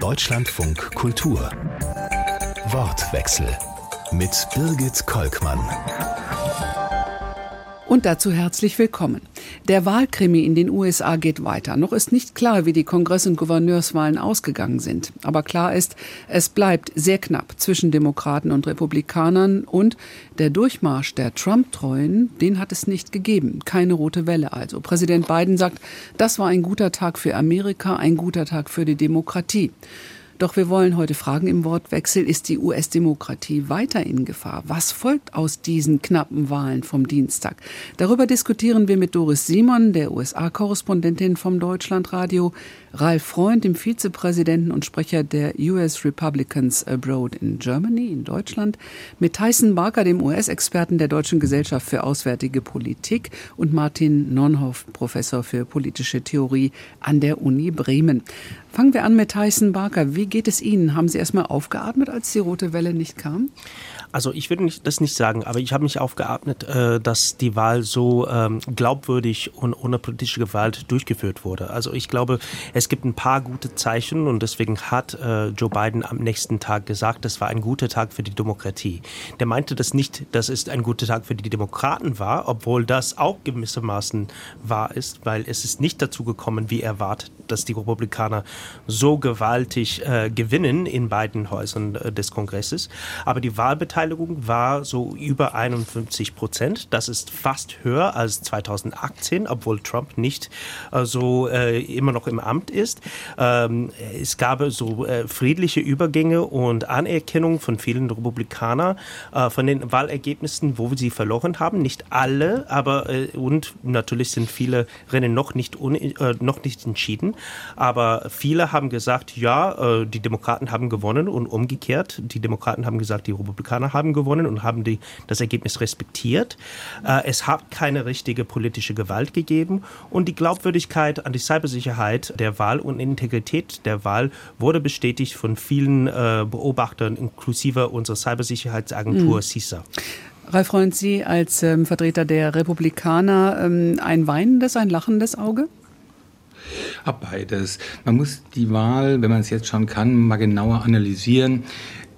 Deutschlandfunk Kultur Wortwechsel mit Birgit Kolkmann. Und dazu herzlich willkommen. Der Wahlkrimi in den USA geht weiter. Noch ist nicht klar, wie die Kongress- und Gouverneurswahlen ausgegangen sind. Aber klar ist, es bleibt sehr knapp zwischen Demokraten und Republikanern und der Durchmarsch der Trump-Treuen, den hat es nicht gegeben. Keine rote Welle also. Präsident Biden sagt, das war ein guter Tag für Amerika, ein guter Tag für die Demokratie. Doch wir wollen heute fragen im Wortwechsel, ist die US-Demokratie weiter in Gefahr? Was folgt aus diesen knappen Wahlen vom Dienstag? Darüber diskutieren wir mit Doris Simon, der USA-Korrespondentin vom Deutschlandradio, Ralf Freund, dem Vizepräsidenten und Sprecher der US Republicans Abroad in Germany, in Deutschland, mit Tyson Barker, dem US-Experten der Deutschen Gesellschaft für Auswärtige Politik und Martin Nonhoff, Professor für politische Theorie an der Uni Bremen. Fangen wir an mit Tyson Barker. Wie geht es Ihnen? Haben Sie erstmal aufgeatmet, als die rote Welle nicht kam? Also ich würde nicht, das nicht sagen, aber ich habe mich aufgeatmet, äh, dass die Wahl so ähm, glaubwürdig und ohne politische Gewalt durchgeführt wurde. Also ich glaube, es gibt ein paar gute Zeichen und deswegen hat äh, Joe Biden am nächsten Tag gesagt, das war ein guter Tag für die Demokratie. Der meinte das nicht, dass es ein guter Tag für die Demokraten war, obwohl das auch gewissermaßen wahr ist, weil es ist nicht dazu gekommen, wie erwartet, dass die Republikaner so gewaltig äh, gewinnen in beiden Häusern äh, des Kongresses. Aber die Wahlbeteiligung war so über 51 Prozent. Das ist fast höher als 2018, obwohl Trump nicht äh, so äh, immer noch im Amt ist. Ähm, es gab so äh, friedliche Übergänge und Anerkennung von vielen Republikanern äh, von den Wahlergebnissen, wo sie verloren haben. Nicht alle, aber und natürlich sind viele Rennen noch nicht, noch nicht entschieden. Aber viele haben gesagt, ja, äh, die Demokraten haben gewonnen und umgekehrt. Die Demokraten haben gesagt, die Republikaner haben gewonnen und haben die, das Ergebnis respektiert. Äh, es hat keine richtige politische Gewalt gegeben und die Glaubwürdigkeit an die Cybersicherheit der Wahl und Integrität der Wahl wurde bestätigt von vielen äh, Beobachtern, inklusive unserer Cybersicherheitsagentur mhm. CISA. Ralf Freund, Sie als ähm, Vertreter der Republikaner, ähm, ein weinendes, ein lachendes Auge? beides. Man muss die Wahl, wenn man es jetzt schon kann, mal genauer analysieren.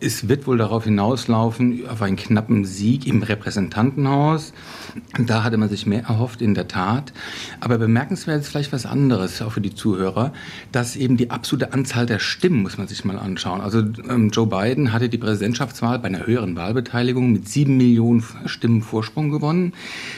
Es wird wohl darauf hinauslaufen, auf einen knappen Sieg im Repräsentantenhaus. Da hatte man sich mehr erhofft, in der Tat. Aber bemerkenswert ist vielleicht was anderes, auch für die Zuhörer, dass eben die absolute Anzahl der Stimmen, muss man sich mal anschauen. Also ähm, Joe Biden hatte die Präsidentschaftswahl bei einer höheren Wahlbeteiligung mit sieben Millionen Stimmen Vorsprung gewonnen.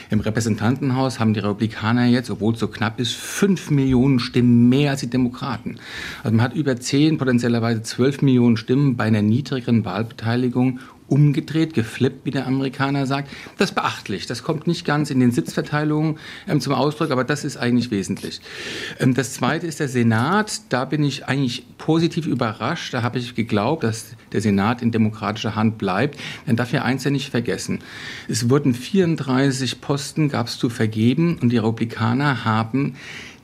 Im Repräsentantenhaus haben die Republikaner jetzt, obwohl es so knapp ist, fünf Millionen Stimmen mehr als die Demokraten. Also man hat über zehn, potenziellerweise zwölf Millionen Stimmen bei einer niedrigeren Wahlbeteiligung umgedreht, geflippt, wie der Amerikaner sagt. Das ist beachtlich. Das kommt nicht ganz in den Sitzverteilungen ähm, zum Ausdruck, aber das ist eigentlich wesentlich. Ähm, das Zweite ist der Senat. Da bin ich eigentlich positiv überrascht. Da habe ich geglaubt, dass der Senat in demokratischer Hand bleibt. Man darf ja eins ja nicht vergessen. Es wurden 34 Posten, gab es zu vergeben und die Republikaner haben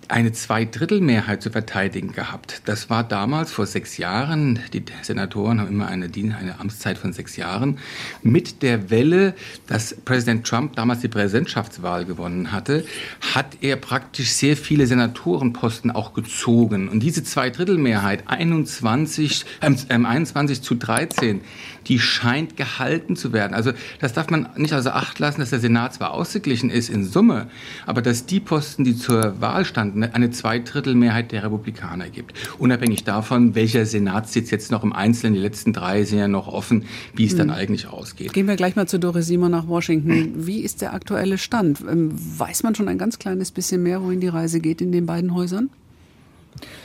eine Zweidrittelmehrheit zu verteidigen gehabt. Das war damals vor sechs Jahren, die Senatoren haben immer eine, eine Amtszeit von sechs Jahren, mit der Welle, dass Präsident Trump damals die Präsidentschaftswahl gewonnen hatte, hat er praktisch sehr viele Senatorenposten auch gezogen. Und diese Zweidrittelmehrheit, 21, äh, 21 zu 13, die scheint gehalten zu werden. Also das darf man nicht außer Acht lassen, dass der Senat zwar ausgeglichen ist in Summe, aber dass die Posten, die zur Wahl standen, eine Zweidrittelmehrheit der Republikaner gibt. Unabhängig davon, welcher Senatssitz jetzt noch im Einzelnen, die letzten drei sind ja noch offen, wie es hm. dann eigentlich ausgeht. Gehen wir gleich mal zu Doris Simon nach Washington. Wie ist der aktuelle Stand? Ähm, weiß man schon ein ganz kleines bisschen mehr, wohin die Reise geht in den beiden Häusern?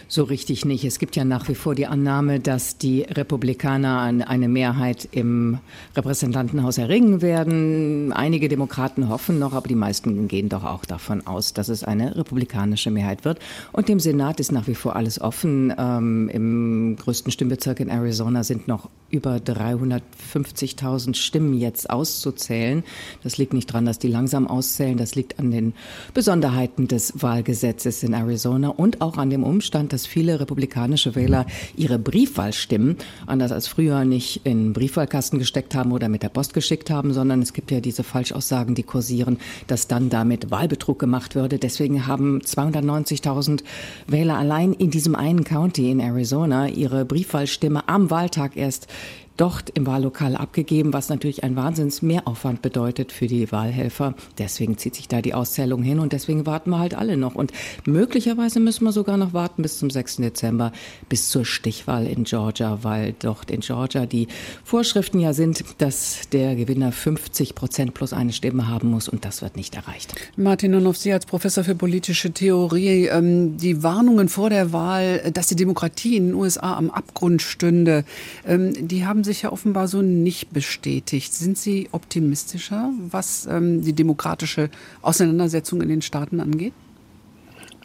So richtig nicht. Es gibt ja nach wie vor die Annahme, dass die Republikaner eine Mehrheit im Repräsentantenhaus erringen werden. Einige Demokraten hoffen noch, aber die meisten gehen doch auch davon aus, dass es eine republikanische Mehrheit wird. Und dem Senat ist nach wie vor alles offen. Ähm, Im größten Stimmbezirk in Arizona sind noch über 350.000 Stimmen jetzt auszuzählen. Das liegt nicht daran, dass die langsam auszählen. Das liegt an den Besonderheiten des Wahlgesetzes in Arizona und auch an dem Umstand, dass dass viele republikanische Wähler ihre Briefwahlstimmen, anders als früher, nicht in Briefwahlkasten gesteckt haben oder mit der Post geschickt haben, sondern es gibt ja diese Falschaussagen, die kursieren, dass dann damit Wahlbetrug gemacht würde. Deswegen haben 290.000 Wähler allein in diesem einen County in Arizona ihre Briefwahlstimme am Wahltag erst dort im Wahllokal abgegeben, was natürlich ein Wahnsinns Mehraufwand bedeutet für die Wahlhelfer. Deswegen zieht sich da die Auszählung hin und deswegen warten wir halt alle noch. Und möglicherweise müssen wir sogar noch warten bis zum 6. Dezember, bis zur Stichwahl in Georgia, weil dort in Georgia die Vorschriften ja sind, dass der Gewinner 50 Prozent plus eine Stimme haben muss und das wird nicht erreicht. Martin Nonoff, Sie als Professor für politische Theorie, ähm, die Warnungen vor der Wahl, dass die Demokratie in den USA am Abgrund stünde, ähm, die haben sich ja offenbar so nicht bestätigt. Sind Sie optimistischer, was ähm, die demokratische Auseinandersetzung in den Staaten angeht?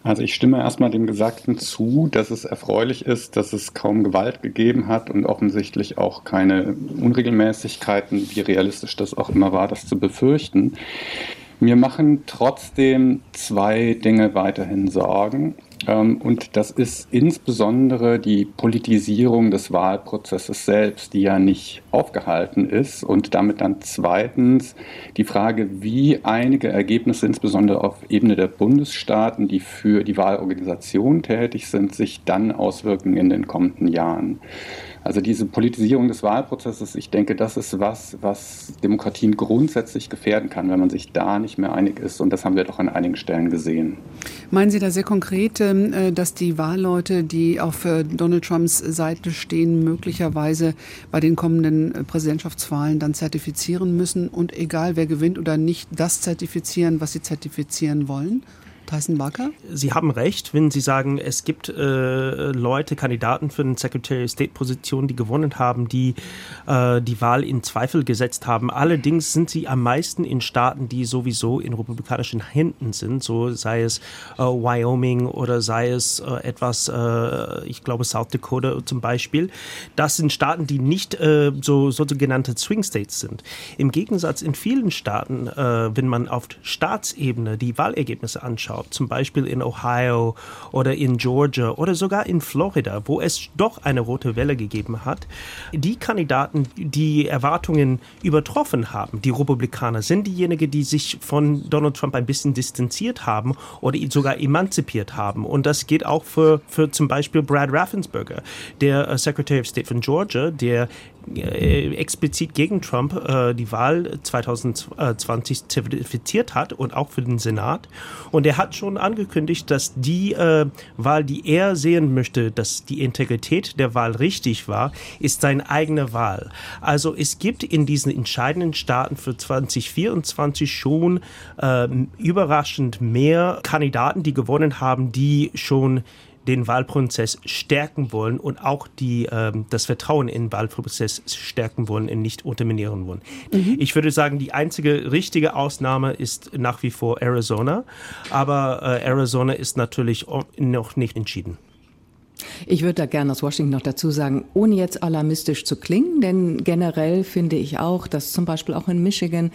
Also ich stimme erstmal dem Gesagten zu, dass es erfreulich ist, dass es kaum Gewalt gegeben hat und offensichtlich auch keine Unregelmäßigkeiten, wie realistisch das auch immer war, das zu befürchten. Mir machen trotzdem zwei Dinge weiterhin Sorgen. Ähm, und das ist insbesondere die Politisierung des Wahlprozesses selbst, die ja nicht aufgehalten ist. Und damit dann zweitens die Frage, wie einige Ergebnisse, insbesondere auf Ebene der Bundesstaaten, die für die Wahlorganisation tätig sind, sich dann auswirken in den kommenden Jahren. Also diese Politisierung des Wahlprozesses, ich denke, das ist was, was Demokratien grundsätzlich gefährden kann, wenn man sich da nicht mehr einig ist. Und das haben wir doch an einigen Stellen gesehen. Meinen Sie da sehr konkret, ähm, äh, dass die Wahlleute, die auf äh, Donald Trumps Seite stehen, möglicherweise bei den kommenden äh, Präsidentschaftswahlen dann zertifizieren müssen und egal wer gewinnt oder nicht, das zertifizieren, was sie zertifizieren wollen? Tyson Barker? Sie haben recht, wenn Sie sagen, es gibt äh, Leute, Kandidaten für eine Secretary of State Position, die gewonnen haben, die äh, die Wahl in Zweifel gesetzt haben. Allerdings sind sie am meisten in Staaten, die sowieso in republikanischen Händen sind, so sei es äh, Wyoming oder sei es äh, etwas, äh, ich glaube South Dakota zum Beispiel. Das sind Staaten, die nicht äh, so sogenannte Swing States sind. Im Gegensatz in vielen Staaten, wenn man auf Staatsebene die Wahlergebnisse anschaut, anschaut, zum Beispiel in Ohio oder in Georgia oder sogar in Florida, wo es doch eine rote Welle gegeben hat, die Kandidaten, die Erwartungen übertroffen haben, die Republikaner, sind diejenigen, die sich von Donald Trump ein bisschen distanziert haben oder sogar emanzipiert haben. Und das geht auch für, für zum Beispiel Brad Raffensperger, der äh, Secretary of State von Georgia, der äh, explizit gegen Trump äh, die Wahl 2020 zertifiziert hat und auch für den Senat. Und er hat schon angekündigt, dass die äh, Wahl, die er sehen möchte, dass die Integrität der Wahl richtig war, ist seine eigene Wahl. Also es gibt in diesen entscheidenden Staaten für 2024 schon äh, überraschend mehr Kandidaten, die gewonnen haben, die schon den Wahlprozess stärken wollen und auch die, ähm, das Vertrauen in den Wahlprozess stärken wollen und nicht unterminieren wollen. Mhm. Ich würde sagen, die einzige richtige Ausnahme ist nach wie vor Arizona, aber äh, Arizona ist natürlich noch nicht entschieden. Ich würde da gerne aus Washington noch dazu sagen, ohne jetzt alarmistisch zu klingen, denn generell finde ich auch, dass zum Beispiel auch in Michigan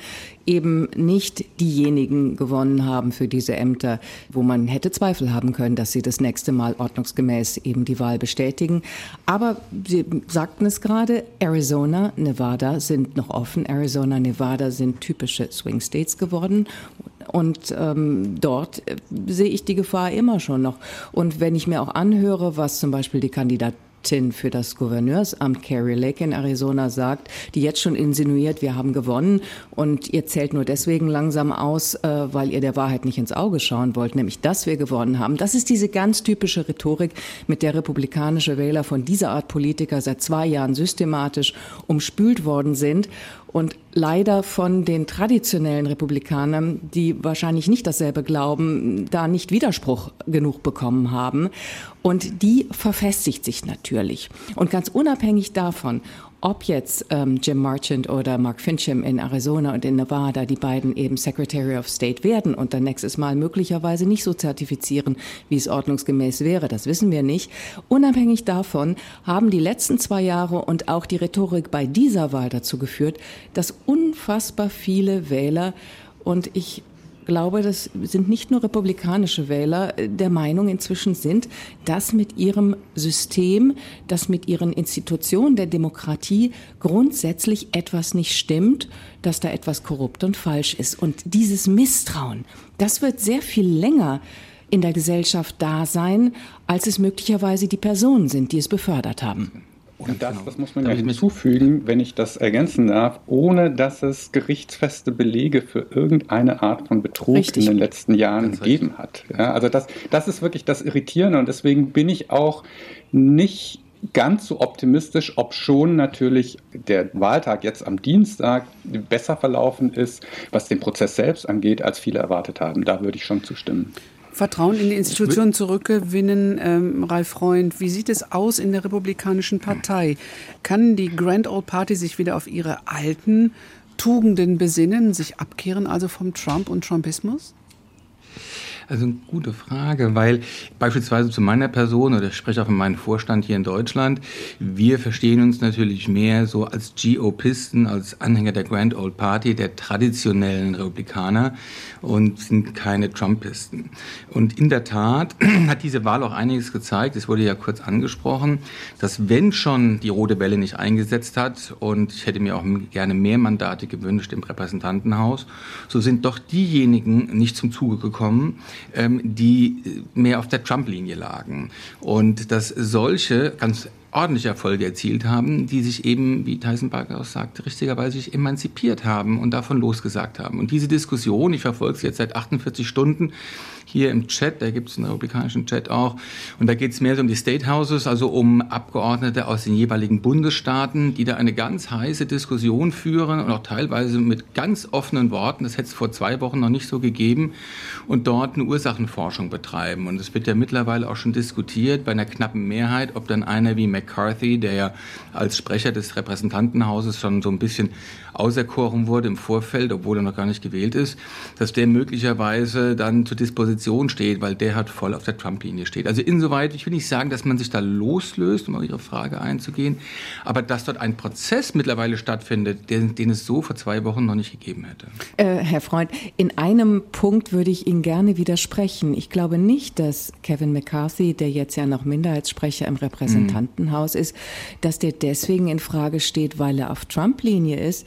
eben nicht diejenigen gewonnen haben für diese Ämter, wo man hätte Zweifel haben können, dass sie das nächste Mal ordnungsgemäß eben die Wahl bestätigen. Aber Sie sagten es gerade, Arizona, Nevada sind noch offen. Arizona, Nevada sind typische Swing States geworden. Und ähm, dort äh, sehe ich die Gefahr immer schon noch. Und wenn ich mir auch anhöre, was zum Beispiel die Kandidat für das Gouverneursamt Carrie Lake in Arizona sagt, die jetzt schon insinuiert, wir haben gewonnen und ihr zählt nur deswegen langsam aus, äh, weil ihr der Wahrheit nicht ins Auge schauen wollt, nämlich dass wir gewonnen haben. Das ist diese ganz typische Rhetorik, mit der republikanische Wähler von dieser Art Politiker seit zwei Jahren systematisch umspült worden sind und leider von den traditionellen Republikanern, die wahrscheinlich nicht dasselbe glauben, da nicht Widerspruch genug bekommen haben. Und die verfestigt sich natürlich. Und ganz unabhängig davon, ob jetzt ähm, Jim Marchant oder Mark Fincham in Arizona und in Nevada, die beiden eben Secretary of State werden und dann nächstes Mal möglicherweise nicht so zertifizieren, wie es ordnungsgemäß wäre, das wissen wir nicht. Unabhängig davon haben die letzten zwei Jahre und auch die Rhetorik bei dieser Wahl dazu geführt, dass unfassbar viele Wähler und ich glaube, das sind nicht nur republikanische Wähler äh, der Meinung inzwischen sind, dass mit ihrem System, dass mit ihren Institutionen der Demokratie grundsätzlich etwas nicht stimmt, dass da etwas korrupt und falsch ist. Und dieses Misstrauen, das wird sehr viel länger in der Gesellschaft da sein, als es möglicherweise die Personen sind, die es befördert haben. Und das, genau. das muss man ja hinzufügen, wenn ich das ergänzen darf, ohne dass es gerichtsfeste Belege für irgendeine Art von Betrug richtig. in den letzten Jahren Ganz gegeben richtig. hat. Ja, also das, das ist wirklich das Irritierende und deswegen bin ich auch nicht ganz so optimistisch, ob schon natürlich der Wahltag jetzt am Dienstag besser verlaufen ist, was den Prozess selbst angeht, als viele erwartet haben. Da würde ich schon zustimmen. Vertrauen in die Institutionen zurückgewinnen. Ähm, Ralf Freund, wie sieht es aus in der Republikanischen Partei? Kann die Grand Old Party sich wieder auf ihre alten Tugenden besinnen, sich abkehren also vom Trump und Trumpismus? Also eine gute Frage, weil beispielsweise zu meiner Person oder ich spreche auch von meinem Vorstand hier in Deutschland, wir verstehen uns natürlich mehr so als GOPisten, als Anhänger der Grand Old Party, der traditionellen Republikaner und sind keine Trumpisten. Und in der Tat hat diese Wahl auch einiges gezeigt, es wurde ja kurz angesprochen, dass wenn schon die rote Welle nicht eingesetzt hat und ich hätte mir auch gerne mehr Mandate gewünscht im Repräsentantenhaus, so sind doch diejenigen nicht zum Zuge gekommen, ähm, die mehr auf der Trump-Linie lagen. Und dass solche ganz ordentliche Erfolge erzielt haben, die sich eben, wie Tyson Parker auch sagt, richtigerweise sich emanzipiert haben und davon losgesagt haben. Und diese Diskussion, ich verfolge sie jetzt seit 48 Stunden, hier im Chat, da gibt es einen republikanischen Chat auch, und da geht es mehr so um die State Houses, also um Abgeordnete aus den jeweiligen Bundesstaaten, die da eine ganz heiße Diskussion führen und auch teilweise mit ganz offenen Worten, das hätte es vor zwei Wochen noch nicht so gegeben, und dort eine Ursachenforschung betreiben. Und es wird ja mittlerweile auch schon diskutiert bei einer knappen Mehrheit, ob dann einer wie McCarthy, der ja als Sprecher des Repräsentantenhauses schon so ein bisschen auserkoren wurde im Vorfeld, obwohl er noch gar nicht gewählt ist, dass der möglicherweise dann zur Disposition steht, weil der hat voll auf der Trump-Linie steht. Also insoweit, ich will nicht sagen, dass man sich da loslöst, um auf Ihre Frage einzugehen, aber dass dort ein Prozess mittlerweile stattfindet, den, den es so vor zwei Wochen noch nicht gegeben hätte. Äh, Herr Freund, in einem Punkt würde ich Ihnen gerne widersprechen. Ich glaube nicht, dass Kevin McCarthy, der jetzt ja noch Minderheitssprecher im Repräsentantenhaus mhm. ist, dass der deswegen in Frage steht, weil er auf Trump-Linie ist.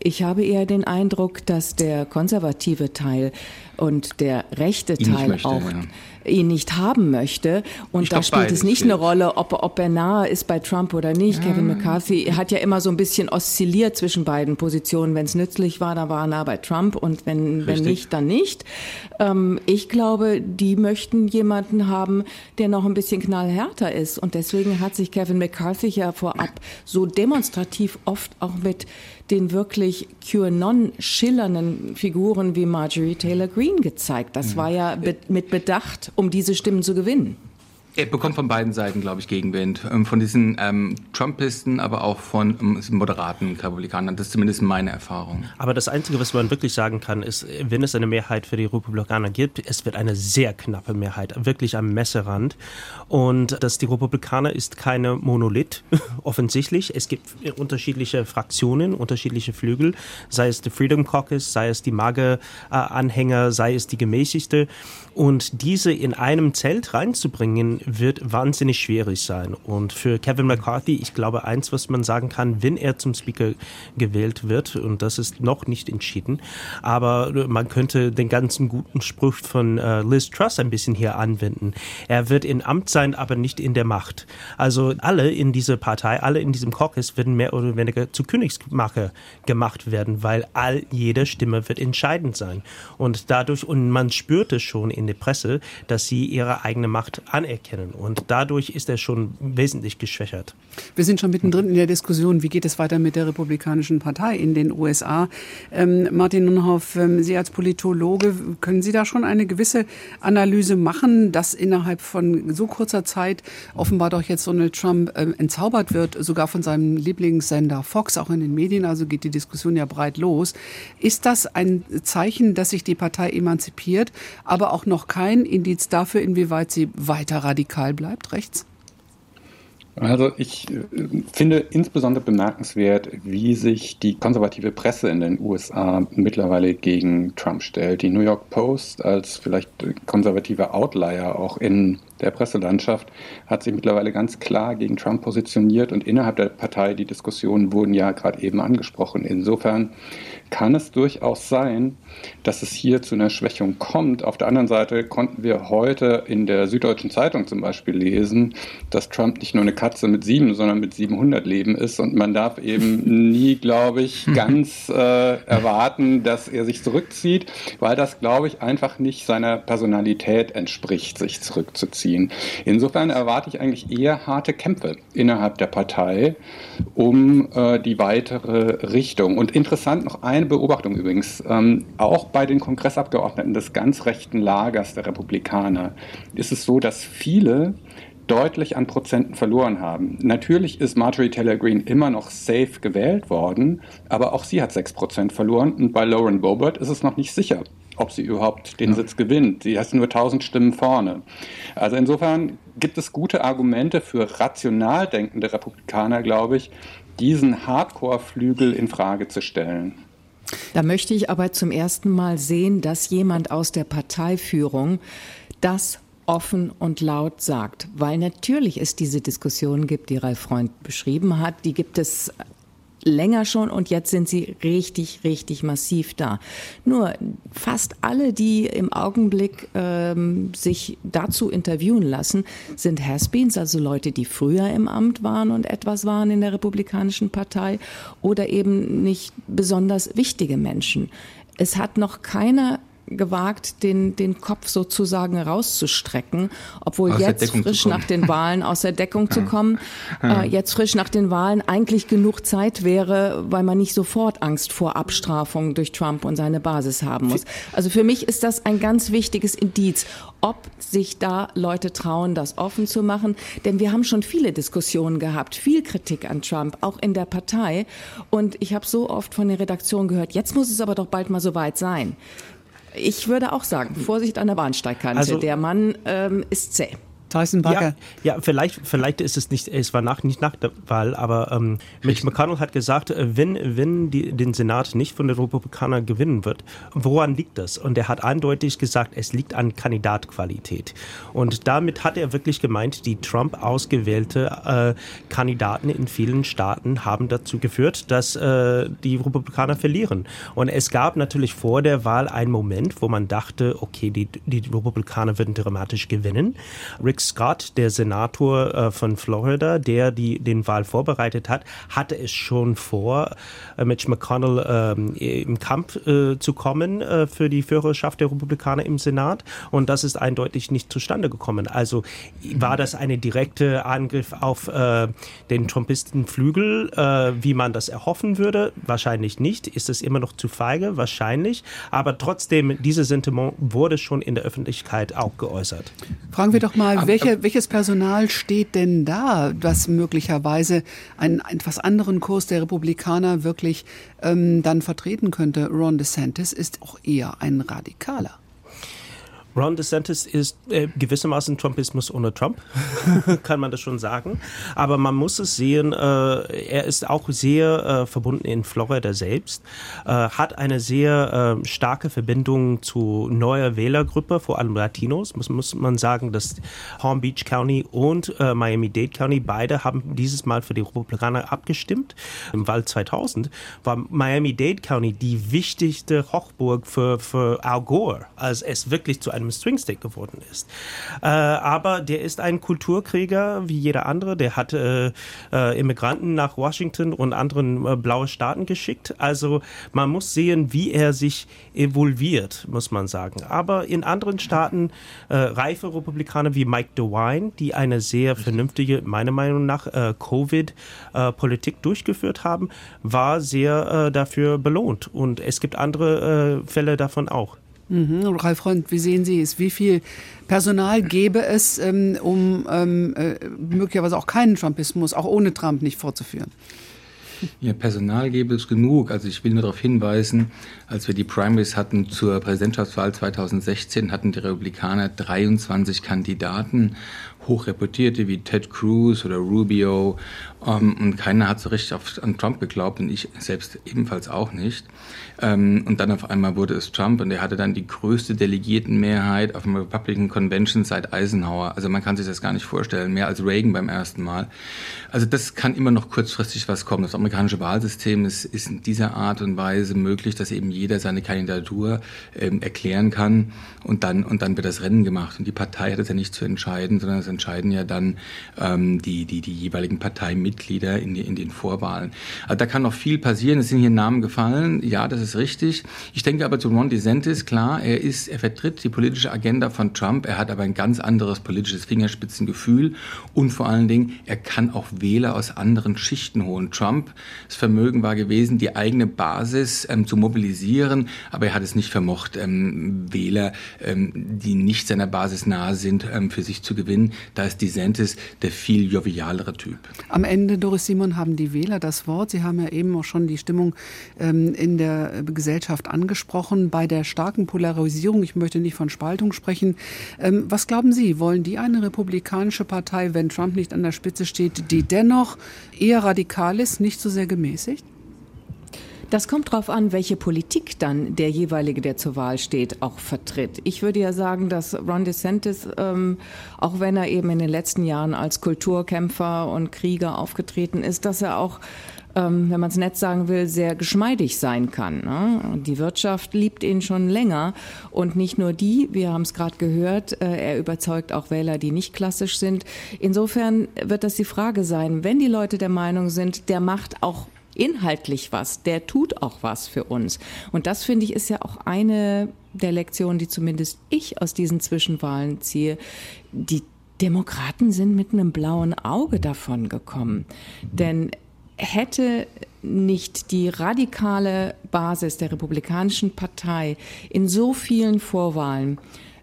Ich habe eher den Eindruck, dass der konservative Teil und der rechte Teil möchte, auch ja ihn nicht haben möchte. Und ich da spielt es nicht eine Rolle, ob, ob er nahe ist bei Trump oder nicht. Ja. Kevin McCarthy hat ja immer so ein bisschen oszilliert zwischen beiden Positionen. Wenn es nützlich war, dann war er nah bei Trump und wenn, wenn nicht, dann nicht. Ähm, ich glaube, die möchten jemanden haben, der noch ein bisschen knallhärter ist. Und deswegen hat sich Kevin McCarthy ja vorab so demonstrativ oft auch mit den wirklich QAnon-schillernden Figuren wie Marjorie Taylor Greene gezeigt. Das mhm. war ja be mit Bedacht um diese Stimmen zu gewinnen. Er bekommt von beiden Seiten, glaube ich, Gegenwind. Ähm, von diesen ähm, Trumpisten, aber auch von ähm, moderaten Republikanern. Das ist zumindest meine Erfahrung. Aber das Einzige, was man wirklich sagen kann, ist, wenn es eine Mehrheit für die Republikaner gibt, es wird eine sehr knappe Mehrheit, wirklich am Messerand. Und dass die Republikaner ist keine Monolith, offensichtlich. Es gibt unterschiedliche Fraktionen, unterschiedliche Flügel, sei es der Freedom Caucus, sei es die Mager-Anhänger, sei es die gemäßigte. Und diese in einem Zelt reinzubringen, wird wahnsinnig schwierig sein. Und für Kevin McCarthy, ich glaube, eins, was man sagen kann, wenn er zum Speaker gewählt wird, und das ist noch nicht entschieden, aber man könnte den ganzen guten Spruch von äh, Liz Truss ein bisschen hier anwenden. Er wird in Amt sein, aber nicht in der Macht. Also alle in dieser Partei, alle in diesem Caucus werden mehr oder weniger zu Königsmacher gemacht werden, weil all jede Stimme wird entscheidend sein. Und dadurch, und man spürt es schon in der Presse, dass sie ihre eigene Macht anerkennen. Und dadurch ist er schon wesentlich geschwächert. Wir sind schon mittendrin in der Diskussion, wie geht es weiter mit der Republikanischen Partei in den USA. Ähm, Martin Nunhoff, ähm, Sie als Politologe, können Sie da schon eine gewisse Analyse machen, dass innerhalb von so kurzer Zeit offenbar doch jetzt Donald Trump ähm, entzaubert wird, sogar von seinem Lieblingssender Fox, auch in den Medien, also geht die Diskussion ja breit los. Ist das ein Zeichen, dass sich die Partei emanzipiert, aber auch noch kein Indiz dafür, inwieweit sie weiter radikal bleibt, rechts? Also ich äh, finde insbesondere bemerkenswert, wie sich die konservative Presse in den USA mittlerweile gegen Trump stellt. Die New York Post als vielleicht konservativer Outlier auch in der Presselandschaft hat sich mittlerweile ganz klar gegen Trump positioniert und innerhalb der Partei, die Diskussionen wurden ja gerade eben angesprochen. Insofern kann es durchaus sein, dass es hier zu einer Schwächung kommt. Auf der anderen Seite konnten wir heute in der Süddeutschen Zeitung zum Beispiel lesen, dass Trump nicht nur eine Katze mit sieben, sondern mit 700 Leben ist. Und man darf eben nie, glaube ich, ganz äh, erwarten, dass er sich zurückzieht, weil das, glaube ich, einfach nicht seiner Personalität entspricht, sich zurückzuziehen. Insofern erwarte ich eigentlich eher harte Kämpfe innerhalb der Partei um äh, die weitere Richtung. Und interessant noch eine Beobachtung übrigens. Ähm, auch bei den Kongressabgeordneten des ganz rechten Lagers der Republikaner ist es so, dass viele deutlich an Prozenten verloren haben. Natürlich ist Marjorie Taylor Greene immer noch safe gewählt worden, aber auch sie hat 6% verloren und bei Lauren Boebert ist es noch nicht sicher, ob sie überhaupt den ja. Sitz gewinnt. Sie hat nur 1000 Stimmen vorne. Also insofern gibt es gute Argumente für rational denkende Republikaner, glaube ich, diesen Hardcore-Flügel in Frage zu stellen. Da möchte ich aber zum ersten Mal sehen, dass jemand aus der Parteiführung das offen und laut sagt, weil natürlich es diese Diskussion gibt, die Ralf Freund beschrieben hat, die gibt es länger schon und jetzt sind sie richtig, richtig massiv da. Nur fast alle, die im Augenblick ähm, sich dazu interviewen lassen, sind Has-Beens, also Leute, die früher im Amt waren und etwas waren in der Republikanischen Partei oder eben nicht besonders wichtige Menschen. Es hat noch keiner gewagt, den, den Kopf sozusagen rauszustrecken, obwohl aus jetzt frisch nach den Wahlen aus der Deckung zu kommen, äh, jetzt frisch nach den Wahlen eigentlich genug Zeit wäre, weil man nicht sofort Angst vor Abstrafung durch Trump und seine Basis haben muss. Also für mich ist das ein ganz wichtiges Indiz, ob sich da Leute trauen, das offen zu machen. Denn wir haben schon viele Diskussionen gehabt, viel Kritik an Trump, auch in der Partei. Und ich habe so oft von der Redaktion gehört, jetzt muss es aber doch bald mal soweit sein. Ich würde auch sagen, Vorsicht an der Bahnsteigkante. Also, der Mann ähm, ist zäh. Tyson Barker. Ja, ja, vielleicht, vielleicht ist es nicht, es war nach, nicht nach der Wahl, aber ähm, Mitch McConnell hat gesagt, äh, wenn, wenn die, den Senat nicht von den Republikanern gewinnen wird, woran liegt das? Und er hat eindeutig gesagt, es liegt an Kandidatqualität. Und damit hat er wirklich gemeint, die Trump ausgewählte äh, Kandidaten in vielen Staaten haben dazu geführt, dass äh, die Republikaner verlieren. Und es gab natürlich vor der Wahl einen Moment, wo man dachte, okay, die, die Republikaner würden dramatisch gewinnen. Rick Rick Scott, der Senator äh, von Florida, der die, den Wahl vorbereitet hat, hatte es schon vor, äh, Mitch McConnell ähm, im Kampf äh, zu kommen äh, für die Führerschaft der Republikaner im Senat. Und das ist eindeutig nicht zustande gekommen. Also war das eine direkte Angriff auf den Trumpistenflügel, wie man das erhoffen würde? Wahrscheinlich nicht. Ist es immer noch zu feige? Wahrscheinlich. Aber trotzdem, dieses Sentiment wurde schon in der Öffentlichkeit auch geäußert. Fragen wir doch mal, welche, welches Personal steht denn da, was möglicherweise einen etwas anderen Kurs der Republikaner wirklich ähm, dann vertreten könnte? Ron DeSantis ist auch eher ein Radikaler. Ron DeSantis ist äh, gewissermaßen Trumpismus ohne Trump, kann man das schon sagen. Aber man muss es sehen, äh, er ist auch sehr äh, verbunden in Florida selbst, äh, hat eine sehr äh, starke Verbindung zu neuer Wählergruppe, vor allem Latinos. Muss, muss man sagen, dass Palm Beach County und äh, Miami-Dade County beide haben dieses Mal für die Republikaner abgestimmt. Im Wahl 2000 war Miami-Dade County die wichtigste Hochburg für, für Al Gore, als es wirklich zu einem Stringstick geworden ist. Äh, aber der ist ein Kulturkrieger wie jeder andere. Der hat äh, äh, Immigranten nach Washington und anderen äh, blaue Staaten geschickt. Also man muss sehen, wie er sich evolviert, muss man sagen. Aber in anderen Staaten äh, reife Republikaner wie Mike DeWine, die eine sehr vernünftige, meiner Meinung nach, äh, Covid-Politik durchgeführt haben, war sehr dafür belohnt. Und es gibt andere Fälle davon auch. Mhm. Ralf Freund, wie sehen Sie es? Wie viel Personal gäbe es, ähm, um ähm, äh, möglicherweise auch keinen Trumpismus, auch ohne Trump, nicht fortzuführen? Ja, Personal gäbe es genug. Also ich will nur darauf hinweisen, als wir die Primaries hatten zur Präsidentschaftswahl 2016, hatten die Republikaner 23 Kandidaten hochreputierte wie Ted Cruz oder Rubio. Ähm, und keiner hat so richtig auf, an Trump geglaubt und ich selbst ebenfalls auch nicht. Ähm, und dann auf einmal wurde es Trump und er hatte dann die größte Delegiertenmehrheit auf dem Republican Convention seit Eisenhower. Also man kann sich das gar nicht vorstellen, mehr als Reagan beim ersten Mal. Also das kann immer noch kurzfristig was kommen. Das amerikanische Wahlsystem ist, ist in dieser Art und Weise möglich, dass eben jeder seine Kandidatur ähm, erklären kann und dann, und dann wird das Rennen gemacht. Und die Partei hat es ja nicht zu entscheiden, sondern es entscheiden ja dann ähm, die, die, die jeweiligen Parteimitglieder in, die, in den Vorwahlen. Also da kann noch viel passieren. Es sind hier Namen gefallen. Ja, das ist richtig. Ich denke aber zu Ron DeSantis, klar, er ist, er vertritt die politische Agenda von Trump. Er hat aber ein ganz anderes politisches Fingerspitzengefühl und vor allen Dingen, er kann auch Wähler aus anderen Schichten holen. Trumps Vermögen war gewesen, die eigene Basis ähm, zu mobilisieren, aber er hat es nicht vermocht, ähm, Wähler, ähm, die nicht seiner Basis nahe sind, ähm, für sich zu gewinnen. Da ist DeSantis der viel jovialere Typ. Am Ende, Doris Simon, haben die Wähler das Wort. Sie haben ja eben auch schon die Stimmung ähm, in der Gesellschaft angesprochen. Bei der starken Polarisierung, ich möchte nicht von Spaltung sprechen, ähm, was glauben Sie, wollen die eine republikanische Partei, wenn Trump nicht an der Spitze steht, die dennoch eher radikal ist, nicht so sehr gemäßigt? Das kommt darauf an, welche Politik dann der jeweilige, der zur Wahl steht, auch vertritt. Ich würde ja sagen, dass Ron DeSantis, ähm, auch wenn er eben in den letzten Jahren als Kulturkämpfer und Krieger aufgetreten ist, dass er auch ähm, wenn man es nett sagen will, sehr geschmeidig sein kann. Ne? Die Wirtschaft liebt ihn schon länger und nicht nur die, wir haben es gerade gehört, äh, er überzeugt auch Wähler, die nicht klassisch sind. Insofern wird das die Frage sein, wenn die Leute der Meinung sind, der macht auch inhaltlich was, der tut auch was für uns. Und das finde ich ist ja auch eine der Lektionen, die zumindest ich aus diesen Zwischenwahlen ziehe. Die Demokraten sind mit einem blauen Auge davon gekommen. Denn hätte nicht die radikale Basis der Republikanischen Partei in so vielen Vorwahlen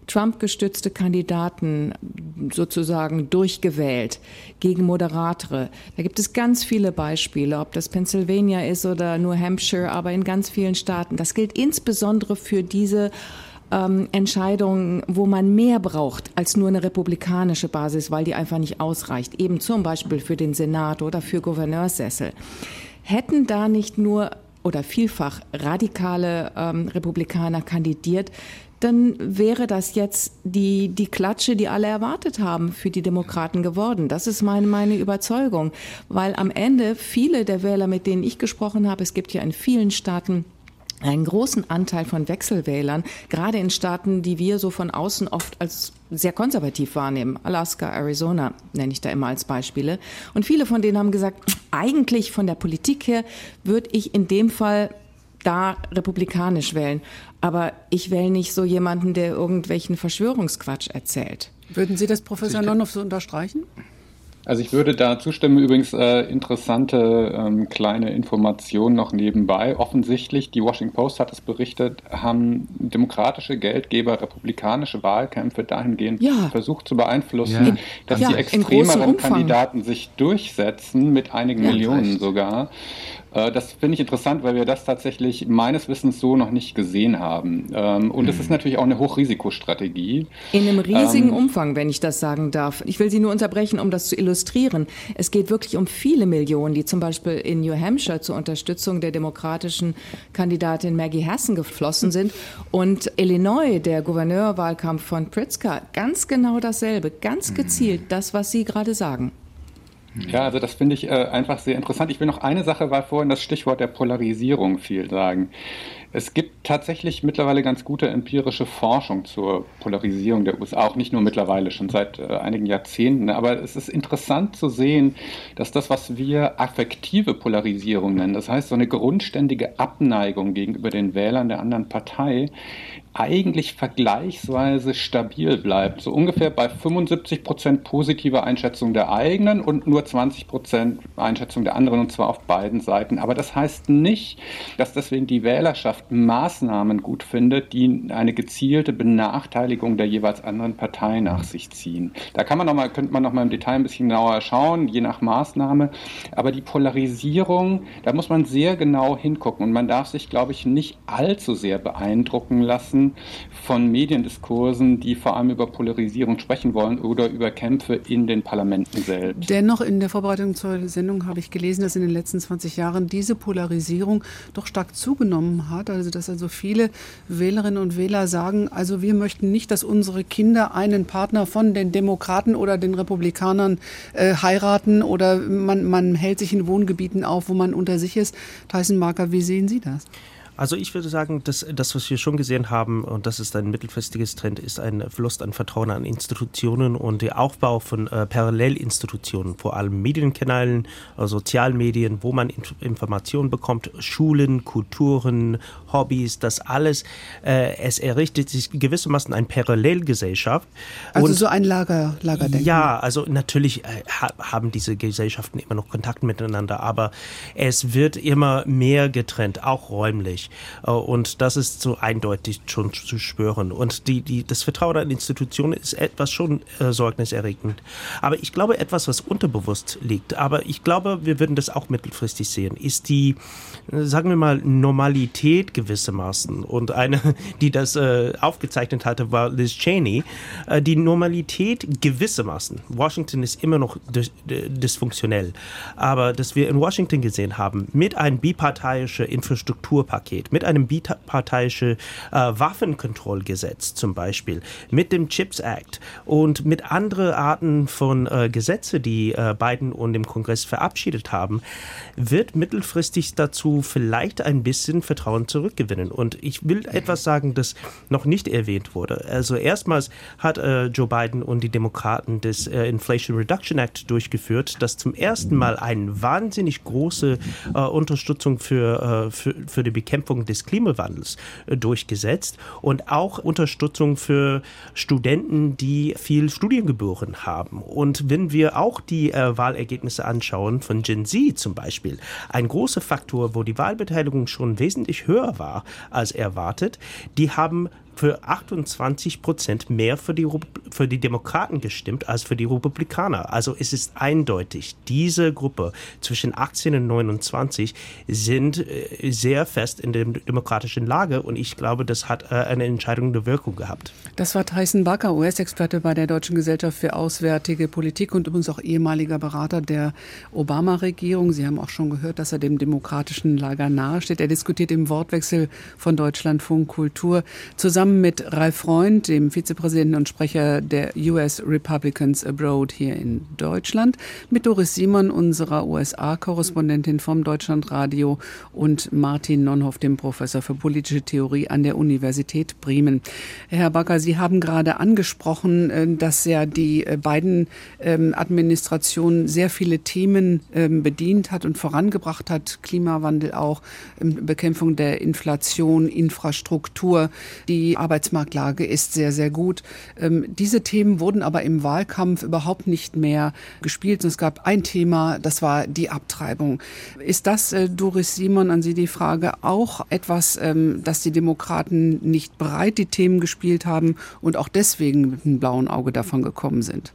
Trump gestützte Kandidaten sozusagen durchgewählt gegen Moderatore. Da gibt es ganz viele Beispiele, ob das Pennsylvania ist oder New Hampshire, aber in ganz vielen Staaten. Das gilt insbesondere für diese ähm, Entscheidungen, wo man mehr braucht als nur eine republikanische Basis, weil die einfach nicht ausreicht. Eben zum Beispiel für den Senat oder für Gouverneurssessel. Hätten da nicht nur oder vielfach radikale ähm, Republikaner kandidiert, dann wäre das jetzt die, die Klatsche, die alle erwartet haben, für die Demokraten geworden. Das ist meine, meine Überzeugung, weil am Ende viele der Wähler, mit denen ich gesprochen habe, es gibt ja in vielen Staaten einen großen Anteil von Wechselwählern, gerade in Staaten, die wir so von außen oft als sehr konservativ wahrnehmen. Alaska, Arizona nenne ich da immer als Beispiele. Und viele von denen haben gesagt, eigentlich von der Politik her würde ich in dem Fall da republikanisch wählen. Aber ich wähle nicht so jemanden, der irgendwelchen Verschwörungsquatsch erzählt. Würden Sie das Professor Nonhoff so unterstreichen? Also ich würde da zustimmen. Übrigens äh, interessante ähm, kleine Informationen noch nebenbei. Offensichtlich, die Washington Post hat es berichtet, haben demokratische Geldgeber republikanische Wahlkämpfe dahingehend ja. versucht zu beeinflussen, ja. dass ja, die extremeren Kandidaten sich durchsetzen, mit einigen Millionen reicht. sogar. Äh, das finde ich interessant, weil wir das tatsächlich meines Wissens so noch nicht gesehen haben. Ähm, und es ist natürlich auch eine Hochrisikostrategie. In einem riesigen ähm, Umfang, wenn ich das sagen darf. Ich will Sie nur unterbrechen, um das zu illustrieren. Es geht wirklich um viele Millionen, die zum Beispiel in New Hampshire zur Unterstützung der demokratischen Kandidatin Maggie Hassan geflossen sind. Und Illinois, der Gouverneurwahlkampf von Pritzker, ganz genau dasselbe, ganz gezielt das, was Sie gerade sagen. Ja, also das finde ich äh, einfach sehr interessant. Ich will noch eine Sache, weil vorhin das Stichwort der Polarisierung viel sagen. Es gibt tatsächlich mittlerweile ganz gute empirische Forschung zur Polarisierung der USA, auch nicht nur mittlerweile, schon seit äh, einigen Jahrzehnten. Aber es ist interessant zu sehen, dass das, was wir affektive Polarisierung nennen, das heißt so eine grundständige Abneigung gegenüber den Wählern der anderen Partei, eigentlich vergleichsweise stabil bleibt. So ungefähr bei 75 Prozent positiver Einschätzung der eigenen und nur 20 Prozent Einschätzung der anderen, und zwar auf beiden Seiten. Aber das heißt nicht, dass deswegen die Wählerschaft Maßnahmen gut findet, die eine gezielte Benachteiligung der jeweils anderen Partei nach sich ziehen. Da kann man noch mal, könnte man noch mal im Detail ein bisschen genauer schauen, je nach Maßnahme. Aber die Polarisierung, da muss man sehr genau hingucken und man darf sich, glaube ich, nicht allzu sehr beeindrucken lassen von Mediendiskursen, die vor allem über Polarisierung sprechen wollen oder über Kämpfe in den Parlamenten selbst. Dennoch in der Vorbereitung zur Sendung habe ich gelesen, dass in den letzten 20 Jahren diese Polarisierung doch stark zugenommen hat. Also dass also viele Wählerinnen und Wähler sagen, also wir möchten nicht, dass unsere Kinder einen Partner von den Demokraten oder den Republikanern äh, heiraten oder man, man hält sich in Wohngebieten auf, wo man unter sich ist. Tyson Marker, wie sehen Sie das? Also ich würde sagen, dass das, was wir schon gesehen haben, und das ist ein mittelfristiges Trend, ist ein Verlust an Vertrauen an Institutionen und der Aufbau von äh, Parallelinstitutionen, vor allem Medienkanälen, äh, Sozialmedien, wo man Inf Informationen bekommt, Schulen, Kulturen, Hobbys, das alles. Äh, es errichtet sich gewissermaßen eine Parallelgesellschaft. Also und, so ein Lager, Lagerdenken. Ja, also natürlich äh, haben diese Gesellschaften immer noch Kontakt miteinander, aber es wird immer mehr getrennt, auch räumlich. Äh, und das ist so eindeutig schon zu spüren. Und die, die, das Vertrauen an Institutionen ist etwas schon äh, sorgniserregend. Aber ich glaube, etwas, was unterbewusst liegt, aber ich glaube, wir würden das auch mittelfristig sehen, ist die, äh, sagen wir mal, Normalität gewissermaßen. Und eine, die das äh, aufgezeichnet hatte, war Liz Cheney. Äh, die Normalität gewissermaßen. Washington ist immer noch dysfunktionell. Aber dass wir in Washington gesehen haben, mit einem biparteiischen Infrastrukturpaket, Paket, mit einem biparteiischen äh, Waffenkontrollgesetz zum Beispiel, mit dem Chips Act und mit anderen Arten von äh, Gesetze, die äh, Biden und im Kongress verabschiedet haben, wird mittelfristig dazu vielleicht ein bisschen Vertrauen zurückgewinnen. Und ich will etwas sagen, das noch nicht erwähnt wurde. Also erstmals hat äh, Joe Biden und die Demokraten das äh, Inflation Reduction Act durchgeführt, das zum ersten Mal eine wahnsinnig große äh, Unterstützung für, äh, für, für die Bekämpfung Bekämpfung des Klimawandels äh, durchgesetzt und auch Unterstützung für Studenten, die viel Studiengebühren haben. Und wenn wir auch die äh, Wahlergebnisse anschauen von Gen Z zum Beispiel, ein großer Faktor, wo die Wahlbeteiligung schon wesentlich höher war als erwartet, die haben für 28 Prozent mehr für die, für die Demokraten gestimmt als für die Republikaner. Also es ist eindeutig, diese Gruppe zwischen 18 und 29 sind äh, sehr fest in der demokratischen Lage und ich glaube, das hat äh, eine entscheidende Wirkung gehabt. Das war Tyson Bakker, US-Experte bei der Deutschen Gesellschaft für Auswärtige Politik und übrigens auch ehemaliger Berater der Obama-Regierung. Sie haben auch schon gehört, dass er dem demokratischen Lager nahesteht. Er diskutiert im Wortwechsel von Deutschlandfunk Kultur zusammen zusammen mit Ralf Freund, dem Vizepräsidenten und Sprecher der US Republicans Abroad hier in Deutschland, mit Doris Simon, unserer USA-Korrespondentin vom Deutschlandradio und Martin Nonhoff, dem Professor für politische Theorie an der Universität Bremen. Herr Backer, Sie haben gerade angesprochen, äh, dass ja die äh, beiden ähm, Administrationen sehr viele Themen ähm, bedient hat und vorangebracht hat, Klimawandel auch, ähm, Bekämpfung der Inflation, Infrastruktur, die Arbeitsmarktlage ist sehr, sehr gut. Ähm, diese Themen wurden aber im Wahlkampf überhaupt nicht mehr gespielt. Es gab ein Thema, das war die Abtreibung. Ist das, äh, Doris Simon, an Sie die Frage, auch etwas, ähm, dass die Demokraten nicht breit die Themen gespielt haben und auch deswegen mit einem blauen Auge davon gekommen sind?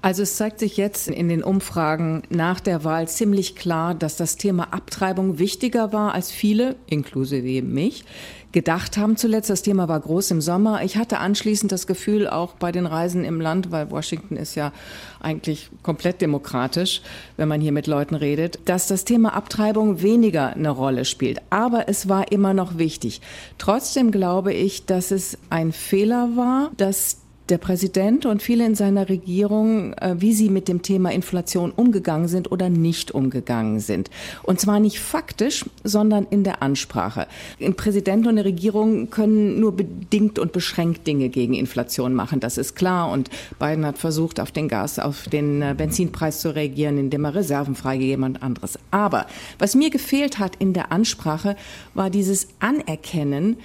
Also es zeigt sich jetzt in den Umfragen nach der Wahl ziemlich klar, dass das Thema Abtreibung wichtiger war als viele, inklusive mich, gedacht haben zuletzt. Das Thema war groß im Sommer. Ich hatte anschließend das Gefühl, auch bei den Reisen im Land, weil Washington ist ja eigentlich komplett demokratisch, wenn man hier mit Leuten redet, dass das Thema Abtreibung weniger eine Rolle spielt. Aber es war immer noch wichtig. Trotzdem glaube ich, dass es ein Fehler war, dass der Präsident und viele in seiner Regierung, äh, wie sie mit dem Thema Inflation umgegangen sind oder nicht umgegangen sind. Und zwar nicht faktisch, sondern in der Ansprache. Ein Präsident und eine Regierung können nur bedingt und beschränkt Dinge gegen Inflation machen. Das ist klar. Und Biden hat versucht, auf den Gas, auf den äh, Benzinpreis zu reagieren, indem er Reserven freigegeben und anderes. Aber was mir gefehlt hat in der Ansprache, war dieses Anerkennen,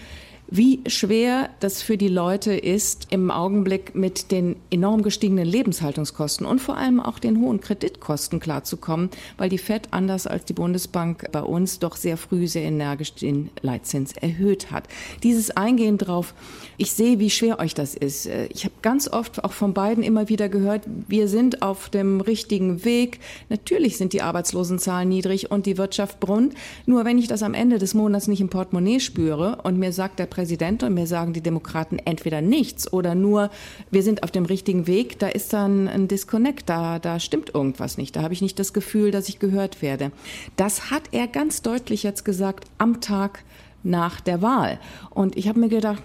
wie schwer das für die Leute ist, im Augenblick mit den enorm gestiegenen Lebenshaltungskosten und vor allem auch den hohen Kreditkosten klarzukommen, weil die FED anders als die Bundesbank bei uns doch sehr früh sehr energisch den Leitzins erhöht hat. Dieses Eingehen drauf, ich sehe, wie schwer euch das ist. Ich habe ganz oft auch von beiden immer wieder gehört, wir sind auf dem richtigen Weg. Natürlich sind die Arbeitslosenzahlen niedrig und die Wirtschaft brunnt. Nur wenn ich das am Ende des Monats nicht im Portemonnaie spüre und mir sagt der Präsident, Präsident und mir sagen die Demokraten entweder nichts oder nur, wir sind auf dem richtigen Weg, da ist dann ein Disconnect, da, da stimmt irgendwas nicht. Da habe ich nicht das Gefühl, dass ich gehört werde. Das hat er ganz deutlich jetzt gesagt am Tag nach der Wahl. Und ich habe mir gedacht,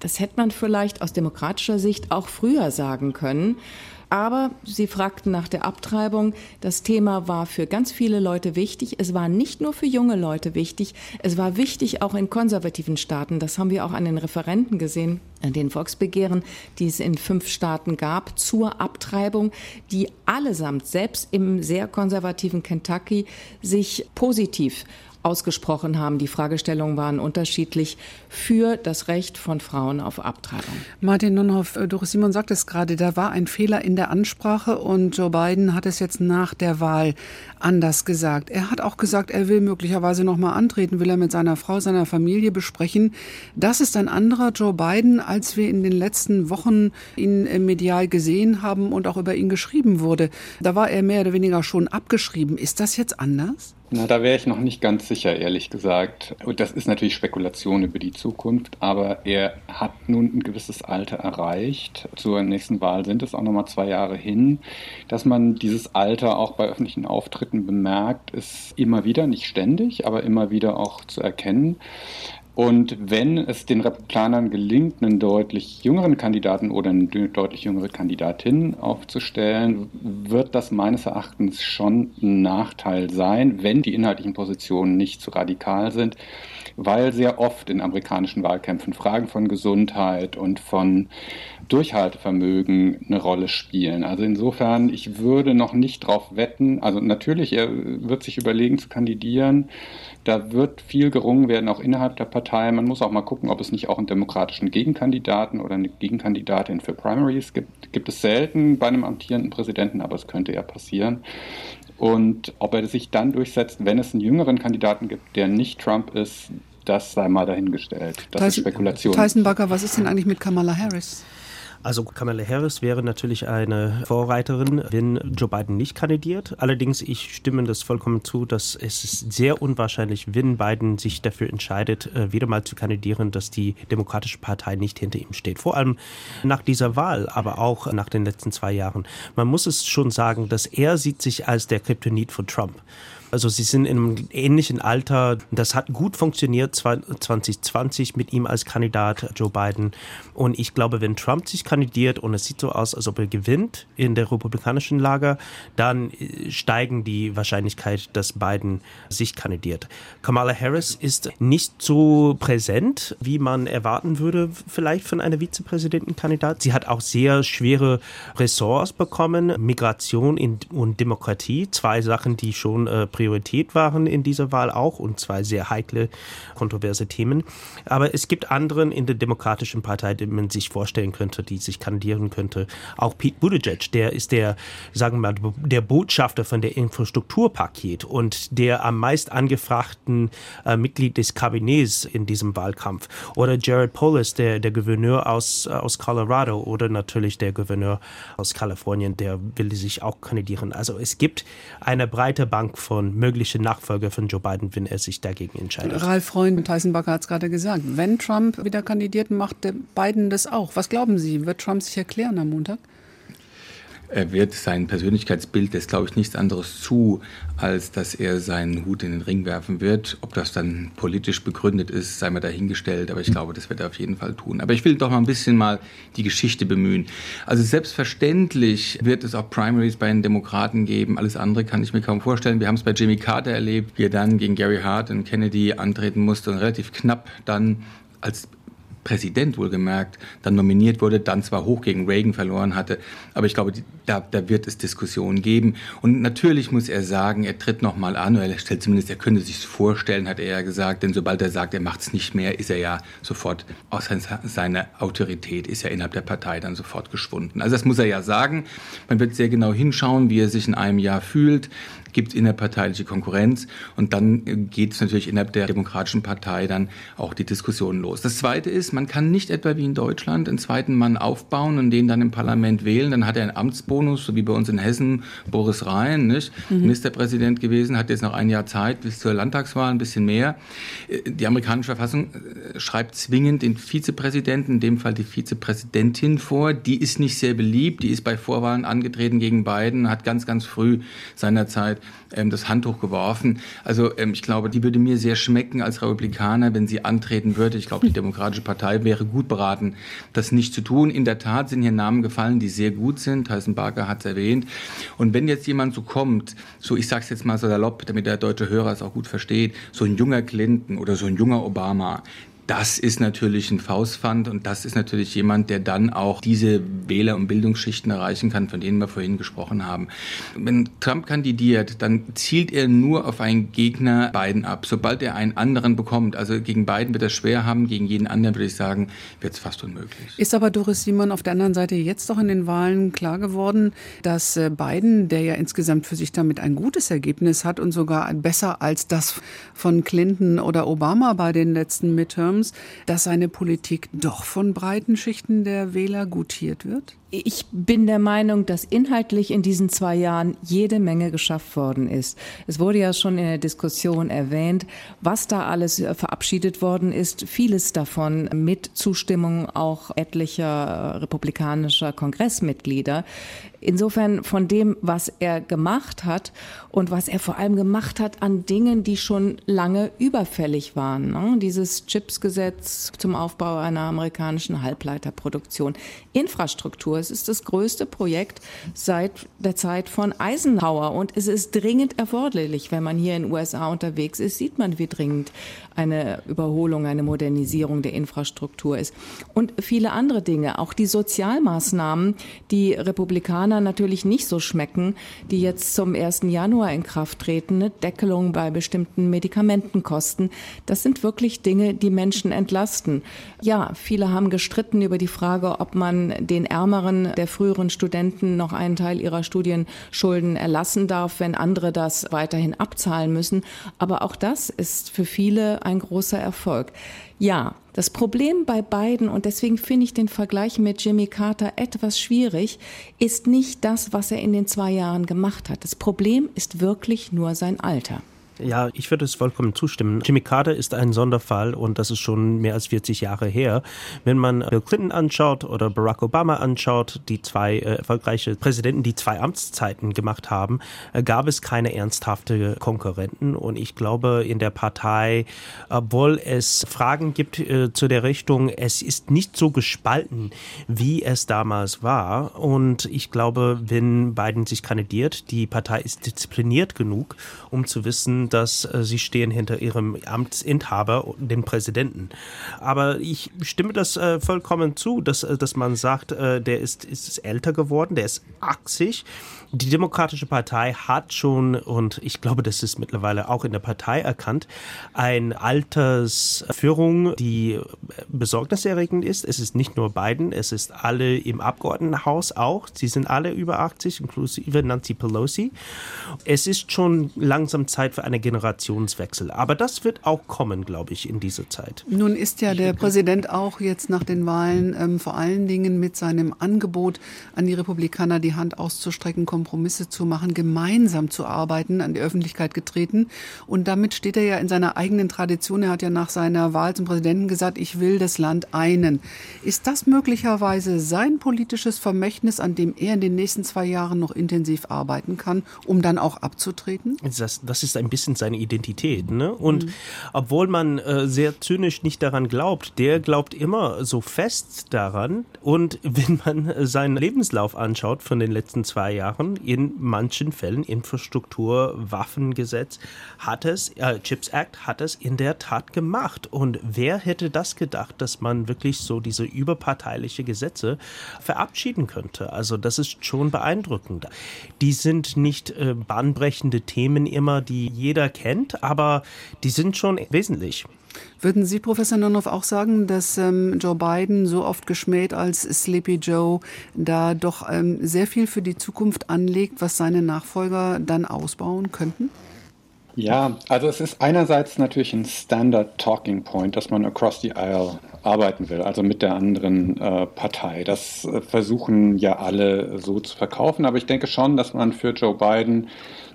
das hätte man vielleicht aus demokratischer Sicht auch früher sagen können. Aber Sie fragten nach der Abtreibung. Das Thema war für ganz viele Leute wichtig. Es war nicht nur für junge Leute wichtig. Es war wichtig auch in konservativen Staaten. Das haben wir auch an den Referenten gesehen, an den Volksbegehren, die es in fünf Staaten gab zur Abtreibung, die allesamt, selbst im sehr konservativen Kentucky, sich positiv ausgesprochen haben. Die Fragestellungen waren unterschiedlich für das Recht von Frauen auf Abtreibung. Martin Nunhoff, äh, Doris Simon sagt es gerade, da war ein Fehler in der Ansprache und Joe Biden hat es jetzt nach der Wahl anders gesagt. Er hat auch gesagt, er will möglicherweise noch mal antreten, will er mit seiner Frau, seiner Familie besprechen. Das ist ein anderer Joe Biden, als wir in den letzten Wochen ihn äh, medial gesehen haben und auch über ihn geschrieben wurde. Da war er mehr oder weniger schon abgeschrieben. Ist das jetzt anders? Na, da wäre ich noch nicht ganz sicher, ehrlich gesagt. Und das ist natürlich Spekulation über die Zukunft, aber er hat nun ein gewisses Alter erreicht. Zur nächsten Wahl sind es auch noch mal zwei Jahre hin. Dass man dieses Alter auch bei öffentlichen Auftritten bemerkt, ist immer wieder, nicht ständig, aber immer wieder auch zu erkennen. Und wenn es den Republikanern gelingt, einen deutlich jüngeren Kandidaten oder eine deutlich jüngere Kandidatin aufzustellen, wird das meines Erachtens schon ein Nachteil sein, wenn die inhaltlichen Positionen nicht zu radikal sind, weil sehr oft in amerikanischen Wahlkämpfen Fragen von Gesundheit und von Durchhaltevermögen eine Rolle spielen. Also insofern, ich würde noch nicht drauf wetten. Also natürlich, er wird sich überlegen zu kandidieren. Da wird viel gerungen werden, auch innerhalb der Partei. Man muss auch mal gucken, ob es nicht auch einen demokratischen Gegenkandidaten oder eine Gegenkandidatin für Primaries gibt. Gibt es selten bei einem amtierenden Präsidenten, aber es könnte ja passieren. Und ob er sich dann durchsetzt, wenn es einen jüngeren Kandidaten gibt, der nicht Trump ist, das sei mal dahingestellt. Das Tyson, ist Spekulation. Tyson Bagger, was ist denn eigentlich mit Kamala Harris? Also Kamala Harris wäre natürlich eine Vorreiterin, wenn Joe Biden nicht kandidiert. Allerdings, ich stimme das vollkommen zu, dass es sehr unwahrscheinlich, wenn Biden sich dafür entscheidet, äh, wieder mal zu kandidieren, dass die Demokratische Partei nicht hinter ihm steht. Vor allem nach dieser Wahl, aber auch nach den letzten zwei Jahren. Man muss es schon sagen, dass er sieht sich als der Kryptonit von Trump. Also sie sind in einem ähnlichen Alter. Das hat gut funktioniert 2020 mit ihm als Kandidat Joe Biden. Und ich glaube, wenn Trump sich kandidiert und es sieht so aus, als ob er gewinnt in der republikanischen Lager, dann äh, steigen die Wahrscheinlichkeit, dass Biden sich kandidiert. Kamala Harris ist nicht so präsent, wie man erwarten würde, vielleicht von einer Vizepräsidentenkandidat. Sie hat auch sehr schwere Ressorts bekommen, Migration und Demokratie, zwei Sachen, die schon äh, Priorität waren in dieser Wahl auch und zwei sehr heikle, kontroverse Themen. Aber es gibt anderen in der Demokratischen Partei, die man sich vorstellen könnte, die sich kandidieren könnte. Auch Pete Buttigieg, der ist der, sagen wir mal, der Botschafter von der Infrastrukturpaket und der am meist angefragten äh, Mitglied des Kabinetts in diesem Wahlkampf. Oder Jared Polis, der, der Gouverneur aus, äh, aus Colorado oder natürlich der Gouverneur aus Kalifornien, der will sich auch kandidieren. Also es gibt eine breite Bank von mögliche Nachfolger von Joe Biden, wenn er sich dagegen entscheidet. Ralf Freund, Tyson Bacher hat es gerade gesagt. Wenn Trump wieder kandidiert, macht Biden das auch. Was glauben Sie? Wird Trump sich erklären am Montag? Er wird sein Persönlichkeitsbild lässt, glaube ich, nichts anderes zu, als dass er seinen Hut in den Ring werfen wird. Ob das dann politisch begründet ist, sei mal dahingestellt, aber ich glaube, das wird er auf jeden Fall tun. Aber ich will doch mal ein bisschen mal die Geschichte bemühen. Also selbstverständlich wird es auch Primaries bei den Demokraten geben. Alles andere kann ich mir kaum vorstellen. Wir haben es bei Jimmy Carter erlebt, wie er dann gegen Gary Hart und Kennedy antreten musste und relativ knapp dann als Präsident wohlgemerkt dann nominiert wurde, dann zwar hoch gegen Reagan verloren hatte, aber ich glaube, da, da wird es Diskussionen geben. Und natürlich muss er sagen, er tritt nochmal an, oder er stellt zumindest, er könnte sich vorstellen, hat er ja gesagt, denn sobald er sagt, er macht es nicht mehr, ist er ja sofort aus seiner Autorität, ist ja innerhalb der Partei dann sofort geschwunden. Also das muss er ja sagen. Man wird sehr genau hinschauen, wie er sich in einem Jahr fühlt gibt es innerparteiliche Konkurrenz und dann geht es natürlich innerhalb der Demokratischen Partei dann auch die Diskussion los. Das Zweite ist, man kann nicht etwa wie in Deutschland einen zweiten Mann aufbauen und den dann im Parlament wählen, dann hat er einen Amtsbonus, so wie bei uns in Hessen Boris Rhein, nicht? Mhm. Ministerpräsident gewesen, hat jetzt noch ein Jahr Zeit bis zur Landtagswahl, ein bisschen mehr. Äh, die amerikanische Verfassung äh, schreibt zwingend den Vizepräsidenten, in dem Fall die Vizepräsidentin vor. Die ist nicht sehr beliebt, die ist bei Vorwahlen angetreten gegen Biden, hat ganz, ganz früh seinerzeit ähm, das Handtuch geworfen. Also ähm, ich glaube, die würde mir sehr schmecken als Republikaner, wenn sie antreten würde. Ich glaube, die Demokratische Partei wäre gut beraten, das nicht zu tun. In der Tat sind hier Namen gefallen, die sehr gut sind. Tyson Barker hat es erwähnt. Und wenn jetzt jemand so kommt, so ich sage es jetzt mal so salopp, damit der deutsche Hörer es auch gut versteht, so ein junger Clinton oder so ein junger Obama, das ist natürlich ein Faustpfand und das ist natürlich jemand, der dann auch diese Wähler- und Bildungsschichten erreichen kann, von denen wir vorhin gesprochen haben. Wenn Trump kandidiert, dann zielt er nur auf einen Gegner Biden ab. Sobald er einen anderen bekommt, also gegen Biden wird er schwer haben, gegen jeden anderen würde ich sagen, wird es fast unmöglich. Ist aber Doris Simon auf der anderen Seite jetzt doch in den Wahlen klar geworden, dass äh, Biden, der ja insgesamt für sich damit ein gutes Ergebnis hat und sogar besser als das von Clinton oder Obama bei den letzten Midterms, Adams, dass seine Politik doch von breiten Schichten der Wähler gutiert wird? Ich bin der Meinung, dass inhaltlich in diesen zwei Jahren jede Menge geschafft worden ist. Es wurde ja schon in der Diskussion erwähnt, was da alles verabschiedet worden ist. Vieles davon mit Zustimmung auch etlicher republikanischer Kongressmitglieder. Insofern von dem, was er gemacht hat und was er vor allem gemacht hat an Dingen, die schon lange überfällig waren. Ne? Dieses Chipsgesetz zum Aufbau einer amerikanischen Halbleiterproduktion. Infrastruktur es ist das größte Projekt seit der Zeit von Eisenhower und es ist dringend erforderlich. Wenn man hier in den USA unterwegs ist, sieht man, wie dringend eine Überholung, eine Modernisierung der Infrastruktur ist. Und viele andere Dinge, auch die Sozialmaßnahmen, die Republikaner natürlich nicht so schmecken, die jetzt zum 1. Januar in Kraft treten, eine Deckelung bei bestimmten Medikamentenkosten. Das sind wirklich Dinge, die Menschen entlasten. Ja, viele haben gestritten über die Frage, ob man den Ärmeren der früheren Studenten noch einen Teil ihrer Studienschulden erlassen darf, wenn andere das weiterhin abzahlen müssen. Aber auch das ist für viele ein großer Erfolg. Ja, das Problem bei beiden, und deswegen finde ich den Vergleich mit Jimmy Carter etwas schwierig, ist nicht das, was er in den zwei Jahren gemacht hat. Das Problem ist wirklich nur sein Alter. Ja, ich würde es vollkommen zustimmen. Jimmy Carter ist ein Sonderfall und das ist schon mehr als 40 Jahre her. Wenn man Bill Clinton anschaut oder Barack Obama anschaut, die zwei äh, erfolgreiche Präsidenten, die zwei Amtszeiten gemacht haben, äh, gab es keine ernsthafte Konkurrenten und ich glaube in der Partei, obwohl es Fragen gibt äh, zu der Richtung, es ist nicht so gespalten, wie es damals war und ich glaube, wenn Biden sich kandidiert, die Partei ist diszipliniert genug, um zu wissen, dass äh, sie stehen hinter ihrem Amtsinhaber, dem Präsidenten. Aber ich stimme das äh, vollkommen zu, dass, äh, dass man sagt, der ist, ist älter geworden, der ist 80 die Demokratische Partei hat schon, und ich glaube, das ist mittlerweile auch in der Partei erkannt, eine Altersführung, die besorgniserregend ist. Es ist nicht nur Biden, es ist alle im Abgeordnetenhaus auch. Sie sind alle über 80, inklusive Nancy Pelosi. Es ist schon langsam Zeit für einen Generationswechsel. Aber das wird auch kommen, glaube ich, in dieser Zeit. Nun ist ja der Präsident auch jetzt nach den Wahlen ähm, vor allen Dingen mit seinem Angebot an die Republikaner die Hand auszustrecken, Kompromisse zu machen, gemeinsam zu arbeiten, an die Öffentlichkeit getreten. Und damit steht er ja in seiner eigenen Tradition. Er hat ja nach seiner Wahl zum Präsidenten gesagt, ich will das Land einen. Ist das möglicherweise sein politisches Vermächtnis, an dem er in den nächsten zwei Jahren noch intensiv arbeiten kann, um dann auch abzutreten? Das, das ist ein bisschen bisschen seine Identität. Ne? Und mhm. obwohl man äh, sehr zynisch nicht daran glaubt, der glaubt immer so fest daran. Und wenn man seinen Lebenslauf anschaut von den letzten zwei Jahren, in manchen Fällen Infrastruktur, Waffengesetz, hat es, äh, Chips Act hat es in der Tat gemacht. Und wer hätte das gedacht, dass man wirklich so diese überparteiliche Gesetze verabschieden könnte? Also das ist schon beeindruckend. Die sind nicht äh, bahnbrechende Themen immer, die jeder kennt, aber die sind schon wesentlich. Würden Sie, Professor Nonoff, auch sagen, dass ähm, Joe Biden, so oft geschmäht als Sleepy Joe, da doch ähm, sehr viel für die Zukunft anlegt, was seine Nachfolger dann ausbauen könnten? Ja, also es ist einerseits natürlich ein Standard Talking Point, dass man across the aisle arbeiten will, also mit der anderen äh, Partei. Das äh, versuchen ja alle so zu verkaufen, aber ich denke schon, dass man für Joe Biden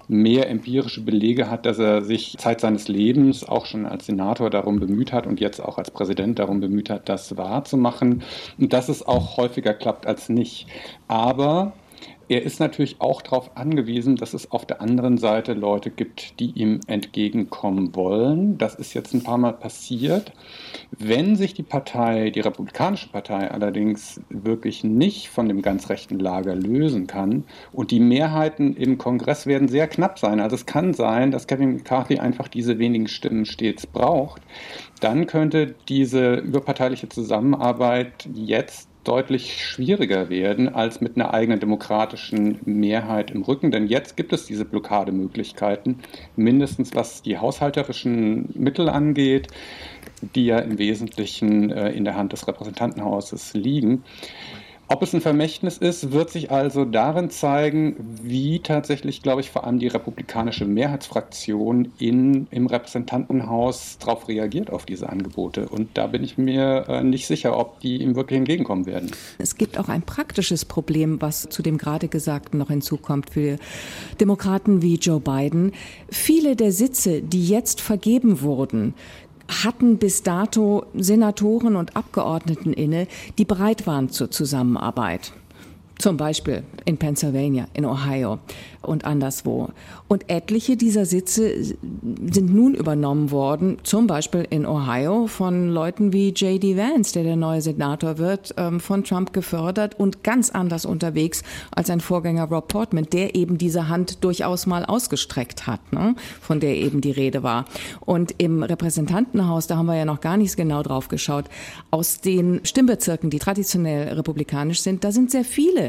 mehr empirische Belege hat, dass er sich Zeit seines Lebens auch schon als Senator darum bemüht hat und jetzt auch als Präsident darum bemüht hat, das wahrzumachen und dass es auch häufiger klappt als nicht. Aber er ist natürlich auch darauf angewiesen, dass es auf der anderen Seite Leute gibt, die ihm entgegenkommen wollen. Das ist jetzt ein paar Mal passiert. Wenn sich die Partei, die Republikanische Partei allerdings wirklich nicht von dem ganz rechten Lager lösen kann und die Mehrheiten im Kongress werden sehr knapp sein, also es kann sein, dass Kevin McCarthy einfach diese wenigen Stimmen stets braucht, dann könnte diese überparteiliche Zusammenarbeit jetzt deutlich schwieriger werden als mit einer eigenen demokratischen Mehrheit im Rücken. Denn jetzt gibt es diese Blockademöglichkeiten, mindestens was die haushalterischen Mittel angeht, die ja im Wesentlichen äh, in der Hand des Repräsentantenhauses liegen. Ob es ein Vermächtnis ist, wird sich also darin zeigen, wie tatsächlich, glaube ich, vor allem die republikanische Mehrheitsfraktion in, im Repräsentantenhaus darauf reagiert, auf diese Angebote. Und da bin ich mir äh, nicht sicher, ob die ihm wirklich entgegenkommen werden. Es gibt auch ein praktisches Problem, was zu dem gerade Gesagten noch hinzukommt für Demokraten wie Joe Biden. Viele der Sitze, die jetzt vergeben wurden, hatten bis dato Senatoren und Abgeordneten inne, die bereit waren zur Zusammenarbeit. Zum Beispiel in Pennsylvania, in Ohio und anderswo. Und etliche dieser Sitze sind nun übernommen worden, zum Beispiel in Ohio von Leuten wie J.D. Vance, der der neue Senator wird, ähm, von Trump gefördert und ganz anders unterwegs als sein Vorgänger Rob Portman, der eben diese Hand durchaus mal ausgestreckt hat, ne, von der eben die Rede war. Und im Repräsentantenhaus, da haben wir ja noch gar nicht genau drauf geschaut, aus den Stimmbezirken, die traditionell republikanisch sind, da sind sehr viele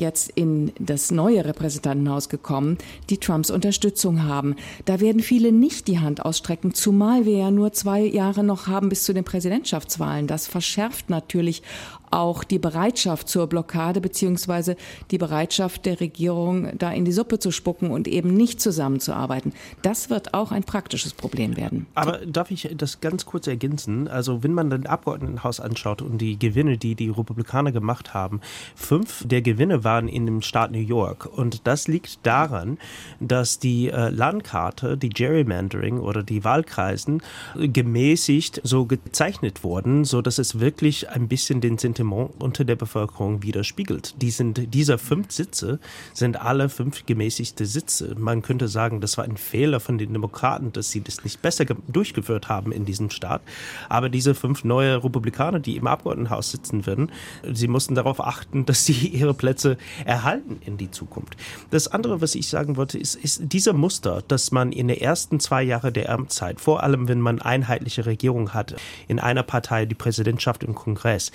jetzt in das neue Repräsentantenhaus gekommen, die Trumps Unterstützung haben. Da werden viele nicht die Hand ausstrecken, zumal wir ja nur zwei Jahre noch haben bis zu den Präsidentschaftswahlen. Das verschärft natürlich auch die Bereitschaft zur Blockade beziehungsweise die Bereitschaft der Regierung, da in die Suppe zu spucken und eben nicht zusammenzuarbeiten. Das wird auch ein praktisches Problem werden. Aber darf ich das ganz kurz ergänzen? Also wenn man den Abgeordnetenhaus anschaut und die Gewinne, die die Republikaner gemacht haben, fünf der Gewinne waren in dem Staat New York. Und das liegt daran, dass die äh, Landkarte, die Gerrymandering oder die Wahlkreisen gemäßigt so gezeichnet wurden, so dass es wirklich ein bisschen den Sentiment unter der Bevölkerung widerspiegelt. Die sind, dieser fünf Sitze sind alle fünf gemäßigte Sitze. Man könnte sagen, das war ein Fehler von den Demokraten, dass sie das nicht besser durchgeführt haben in diesem Staat. Aber diese fünf neue Republikaner, die im Abgeordnetenhaus sitzen werden, sie mussten darauf achten, dass sie ihre Plätze erhalten in die Zukunft. Das andere, was ich sagen wollte, ist, ist dieser Muster, dass man in den ersten zwei Jahren der Amtszeit, vor allem wenn man einheitliche Regierung hat, in einer Partei die Präsidentschaft im Kongress,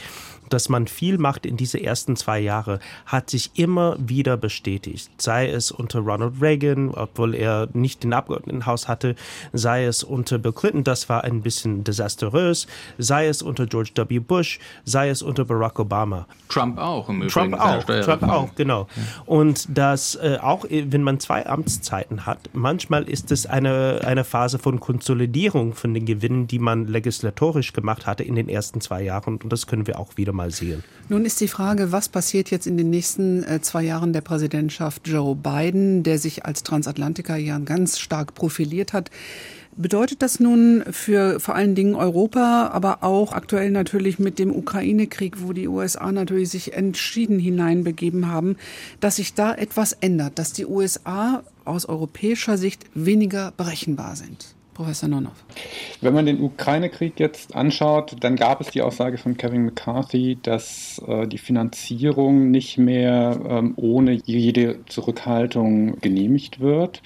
dass man viel macht in diese ersten zwei Jahre, hat sich immer wieder bestätigt. Sei es unter Ronald Reagan, obwohl er nicht den Abgeordnetenhaus hatte, sei es unter Bill Clinton, das war ein bisschen desaströs, sei es unter George W. Bush, sei es unter Barack Obama. Trump auch im Übrigen. Trump auch, Trump auch, genau. Und das äh, auch, äh, wenn man zwei Amtszeiten hat, manchmal ist es eine, eine Phase von Konsolidierung von den Gewinnen, die man legislatorisch gemacht hatte in den ersten zwei Jahren. Und das können wir auch wieder mal sehen. Nun ist die Frage, was passiert jetzt in den nächsten äh, zwei Jahren der Präsidentschaft Joe Biden, der sich als Transatlantiker ja ganz stark profiliert hat. Bedeutet das nun für vor allen Dingen Europa, aber auch aktuell natürlich mit dem Ukraine-Krieg, wo die USA natürlich sich entschieden hineinbegeben haben, dass sich da etwas ändert, dass die USA aus europäischer Sicht weniger berechenbar sind? Professor Nonow. Wenn man den Ukraine-Krieg jetzt anschaut, dann gab es die Aussage von Kevin McCarthy, dass äh, die Finanzierung nicht mehr ähm, ohne jede Zurückhaltung genehmigt wird.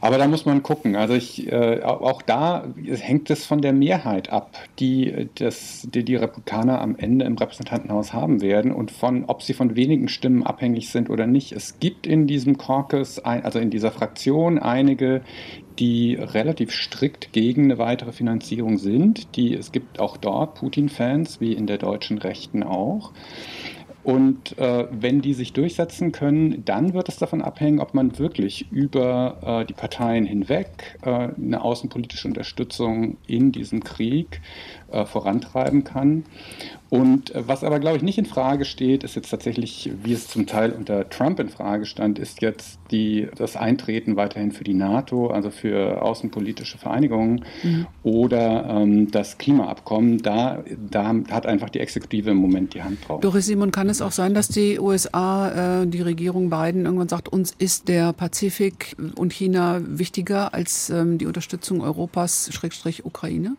Aber da muss man gucken. Also ich, äh, auch da hängt es von der Mehrheit ab, die, das, die die Republikaner am Ende im Repräsentantenhaus haben werden und von, ob sie von wenigen Stimmen abhängig sind oder nicht. Es gibt in diesem Caucus, ein, also in dieser Fraktion, einige, die relativ strikt gegen eine weitere Finanzierung sind. Die, es gibt auch dort Putin-Fans, wie in der deutschen Rechten auch. Und äh, wenn die sich durchsetzen können, dann wird es davon abhängen, ob man wirklich über äh, die Parteien hinweg äh, eine außenpolitische Unterstützung in diesem Krieg äh, vorantreiben kann. Und äh, was aber, glaube ich, nicht in Frage steht, ist jetzt tatsächlich, wie es zum Teil unter Trump in Frage stand, ist jetzt die, das Eintreten weiterhin für die NATO, also für außenpolitische Vereinigungen mhm. oder ähm, das Klimaabkommen. Da, da hat einfach die Exekutive im Moment die Hand drauf. Doris Simon, kann es auch sein, dass die USA, äh, die Regierung Biden irgendwann sagt, uns ist der Pazifik und China wichtiger als ähm, die Unterstützung Europas, Schrägstrich Ukraine?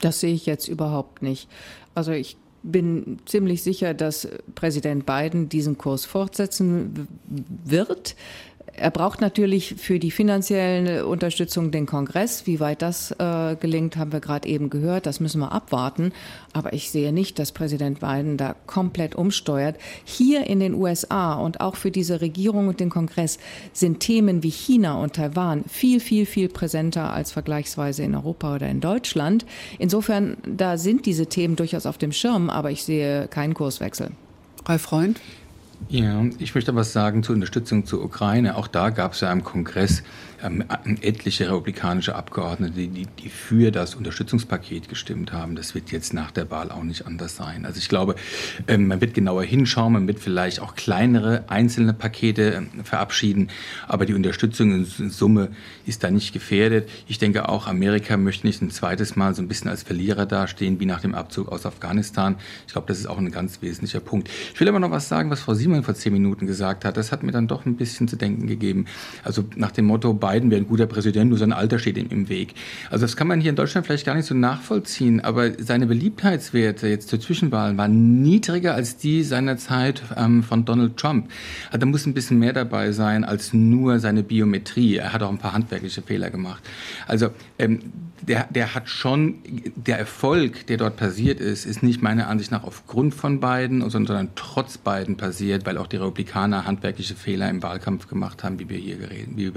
Das sehe ich jetzt überhaupt nicht. Also ich bin ziemlich sicher, dass Präsident Biden diesen Kurs fortsetzen wird. Er braucht natürlich für die finanzielle Unterstützung den Kongress. Wie weit das äh, gelingt, haben wir gerade eben gehört. Das müssen wir abwarten. Aber ich sehe nicht, dass Präsident Biden da komplett umsteuert. Hier in den USA und auch für diese Regierung und den Kongress sind Themen wie China und Taiwan viel, viel, viel präsenter als vergleichsweise in Europa oder in Deutschland. Insofern, da sind diese Themen durchaus auf dem Schirm, aber ich sehe keinen Kurswechsel. Ralf Freund? Ja, ich möchte was sagen zur Unterstützung zur Ukraine. Auch da gab es ja im Kongress ähm, etliche republikanische Abgeordnete, die, die für das Unterstützungspaket gestimmt haben. Das wird jetzt nach der Wahl auch nicht anders sein. Also ich glaube, ähm, man wird genauer hinschauen, man wird vielleicht auch kleinere einzelne Pakete ähm, verabschieden, aber die Unterstützung in Summe ist da nicht gefährdet. Ich denke auch, Amerika möchte nicht ein zweites Mal so ein bisschen als Verlierer dastehen, wie nach dem Abzug aus Afghanistan. Ich glaube, das ist auch ein ganz wesentlicher Punkt. Ich will aber noch was sagen, was Frau Simon vor zehn Minuten gesagt hat. Das hat mir dann doch ein bisschen zu denken gegeben. Also nach dem Motto, Biden wäre ein guter Präsident, nur sein Alter steht ihm im Weg. Also das kann man hier in Deutschland vielleicht gar nicht so nachvollziehen, aber seine Beliebtheitswerte jetzt zur Zwischenwahl waren niedriger als die seiner Zeit ähm, von Donald Trump. Also da muss ein bisschen mehr dabei sein als nur seine Biometrie. Er hat auch ein paar handwerkliche Fehler gemacht. Also ähm, der, der hat schon, der Erfolg, der dort passiert ist, ist nicht meiner Ansicht nach aufgrund von beiden, sondern trotz beiden passiert, weil auch die Republikaner handwerkliche Fehler im Wahlkampf gemacht haben, wie wir hier geredet, wie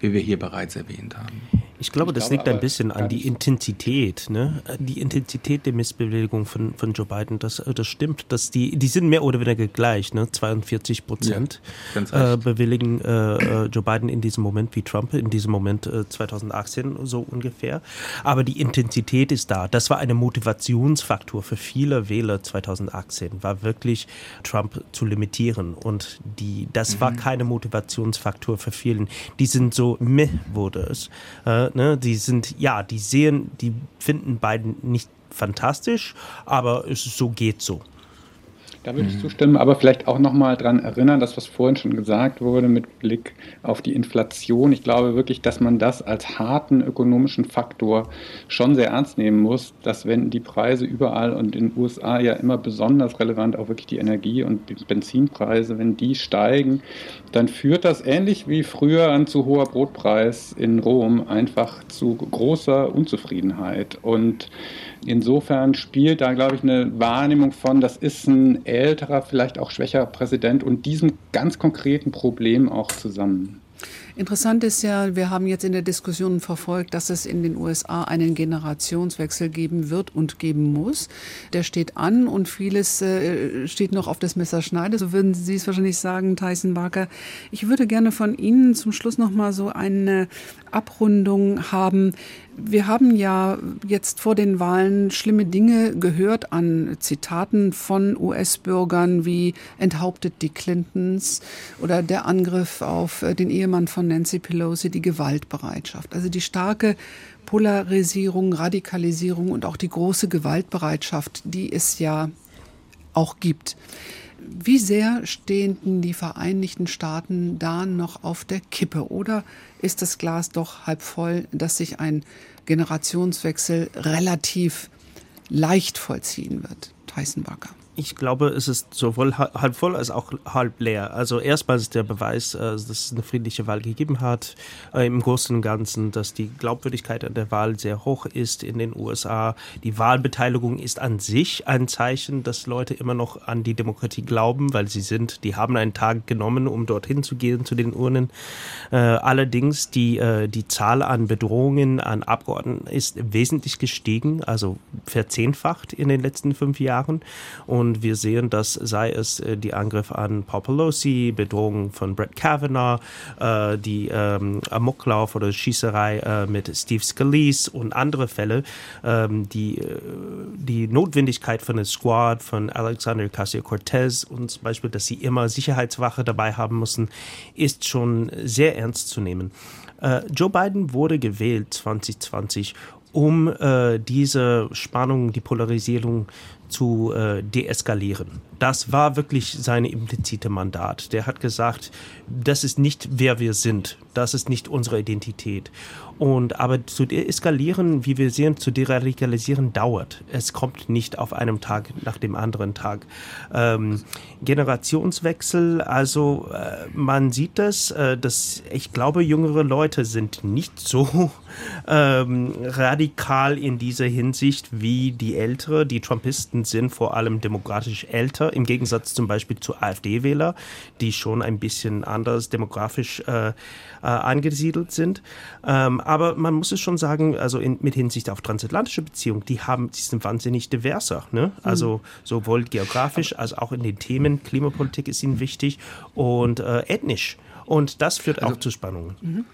wie wir hier bereits erwähnt haben. Ich glaube, das liegt ein bisschen an die Intensität, ne? Die Intensität der Missbewegung von, von Joe Biden, das, das stimmt, dass die, die sind mehr oder weniger gleich, ne? 42 Prozent ja, äh, bewilligen äh, äh, Joe Biden in diesem Moment wie Trump in diesem Moment äh, 2018 so ungefähr. Aber die Intensität ist da. Das war ein Motivationsfaktor für viele Wähler 2018, war wirklich Trump zu limitieren. Und die, das mhm. war keine Motivationsfaktor für vielen. Die sind so, meh wurde es. Äh, ne, die sind, ja, die sehen, die finden beiden nicht fantastisch, aber es so geht so. Da würde ich mhm. zustimmen, aber vielleicht auch nochmal daran erinnern, dass was vorhin schon gesagt wurde mit Blick auf die Inflation. Ich glaube wirklich, dass man das als harten ökonomischen Faktor schon sehr ernst nehmen muss, dass wenn die Preise überall und in den USA ja immer besonders relevant auch wirklich die Energie- und die Benzinpreise, wenn die steigen, dann führt das ähnlich wie früher ein zu hoher Brotpreis in Rom einfach zu großer Unzufriedenheit. Und Insofern spielt da, glaube ich, eine Wahrnehmung von, das ist ein älterer, vielleicht auch schwächer Präsident und diesem ganz konkreten Problem auch zusammen. Interessant ist ja, wir haben jetzt in der Diskussion verfolgt, dass es in den USA einen Generationswechsel geben wird und geben muss. Der steht an und vieles äh, steht noch auf das Messerschneide. So würden Sie es wahrscheinlich sagen, Tyson Barker. Ich würde gerne von Ihnen zum Schluss noch mal so eine Abrundung haben. Wir haben ja jetzt vor den Wahlen schlimme Dinge gehört an Zitaten von US-Bürgern wie enthauptet die Clintons oder der Angriff auf äh, den Ehemann von von Nancy Pelosi die Gewaltbereitschaft. Also die starke Polarisierung, Radikalisierung und auch die große Gewaltbereitschaft, die es ja auch gibt. Wie sehr stehen die Vereinigten Staaten da noch auf der Kippe? Oder ist das Glas doch halb voll, dass sich ein Generationswechsel relativ leicht vollziehen wird? Tyson Barker. Ich glaube, es ist sowohl halb voll als auch halb leer. Also erstmal ist der Beweis, äh, dass es eine friedliche Wahl gegeben hat. Äh, Im Großen und Ganzen, dass die Glaubwürdigkeit an der Wahl sehr hoch ist in den USA. Die Wahlbeteiligung ist an sich ein Zeichen, dass Leute immer noch an die Demokratie glauben, weil sie sind, die haben einen Tag genommen, um dorthin zu gehen zu den Urnen. Äh, allerdings die, die Zahl an Bedrohungen an Abgeordneten ist wesentlich gestiegen, also verzehnfacht in den letzten fünf Jahren. Und und wir sehen, dass sei es äh, die Angriffe an Paul Pelosi, Bedrohung von Brett Kavanaugh, äh, die ähm, Amoklauf oder Schießerei äh, mit Steve Scalise und andere Fälle, ähm, die, die Notwendigkeit von der Squad von Alexander Ocasio-Cortez und zum Beispiel, dass sie immer Sicherheitswache dabei haben müssen, ist schon sehr ernst zu nehmen. Joe Biden wurde gewählt 2020 um äh, diese Spannung, die Polarisierung zu äh, deeskalieren. Das war wirklich sein implizite Mandat. Der hat gesagt, das ist nicht wer wir sind, das ist nicht unsere Identität. Und aber zu deeskalieren, wie wir sehen, zu deradikalisieren dauert. Es kommt nicht auf einem Tag nach dem anderen Tag. Ähm, Generationswechsel, also äh, man sieht das, äh, dass ich glaube, jüngere Leute sind nicht so ähm, radikal in dieser Hinsicht wie die ältere. Die Trumpisten sind vor allem demokratisch älter, im Gegensatz zum Beispiel zu AfD-Wähler, die schon ein bisschen anders demografisch äh, äh, angesiedelt sind. Ähm, aber man muss es schon sagen, also in, mit Hinsicht auf transatlantische Beziehungen, die haben, die sind wahnsinnig diverser. Ne? Also mhm. sowohl geografisch als auch in den Themen. Klimapolitik ist ihnen wichtig und äh, ethnisch. Und das führt also, auch zu Spannungen. Mhm.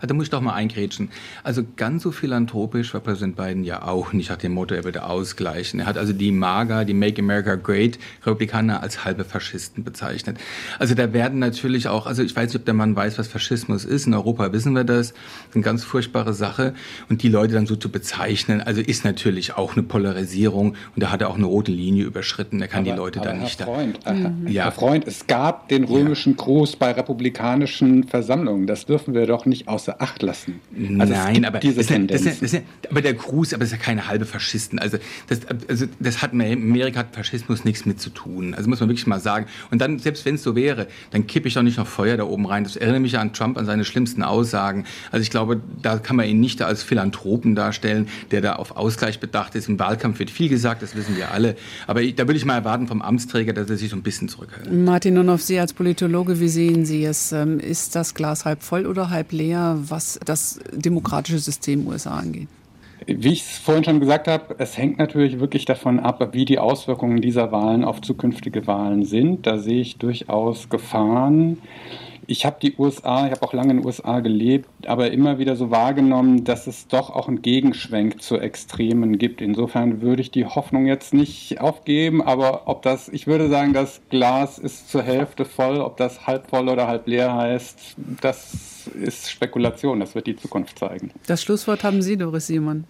Da muss ich doch mal eingrätschen. Also ganz so philanthropisch war Präsident Biden ja auch nicht nach dem Motto, er würde ausgleichen. Er hat also die MAGA, die Make America Great Republikaner als halbe Faschisten bezeichnet. Also da werden natürlich auch, also ich weiß nicht, ob der Mann weiß, was Faschismus ist. In Europa wissen wir das. das ist eine ganz furchtbare Sache. Und die Leute dann so zu bezeichnen, also ist natürlich auch eine Polarisierung. Und da hat er auch eine rote Linie überschritten. Er kann aber, die Leute dann nicht... Freund, da, mhm. ja. Herr Freund, es gab den römischen ja. Gruß bei republikanischen Versammlungen. Das dürfen wir doch nicht aus außer Acht lassen. Also Nein, aber, diese das Tendenz. Ja, das ja, aber der Gruß, aber das ist ja keine halbe Faschisten. Also das, also das hat Amerika hat Faschismus nichts mit zu tun. Also muss man wirklich mal sagen. Und dann, selbst wenn es so wäre, dann kippe ich doch nicht noch Feuer da oben rein. Das erinnert mich an Trump, an seine schlimmsten Aussagen. Also ich glaube, da kann man ihn nicht als Philanthropen darstellen, der da auf Ausgleich bedacht ist. Im Wahlkampf wird viel gesagt, das wissen wir alle. Aber ich, da würde ich mal erwarten vom Amtsträger, dass er sich so ein bisschen zurückhält. Martin, nun auf Sie als Politologe, wie sehen Sie es? Ähm, ist das Glas halb voll oder halb leer? Was das demokratische System USA angeht? Wie ich es vorhin schon gesagt habe, es hängt natürlich wirklich davon ab, wie die Auswirkungen dieser Wahlen auf zukünftige Wahlen sind. Da sehe ich durchaus Gefahren ich habe die USA, ich habe auch lange in den USA gelebt, aber immer wieder so wahrgenommen, dass es doch auch einen Gegenschwenk zu Extremen gibt. Insofern würde ich die Hoffnung jetzt nicht aufgeben, aber ob das, ich würde sagen, das Glas ist zur Hälfte voll, ob das halb voll oder halb leer heißt, das ist Spekulation, das wird die Zukunft zeigen. Das Schlusswort haben Sie, Doris Simon.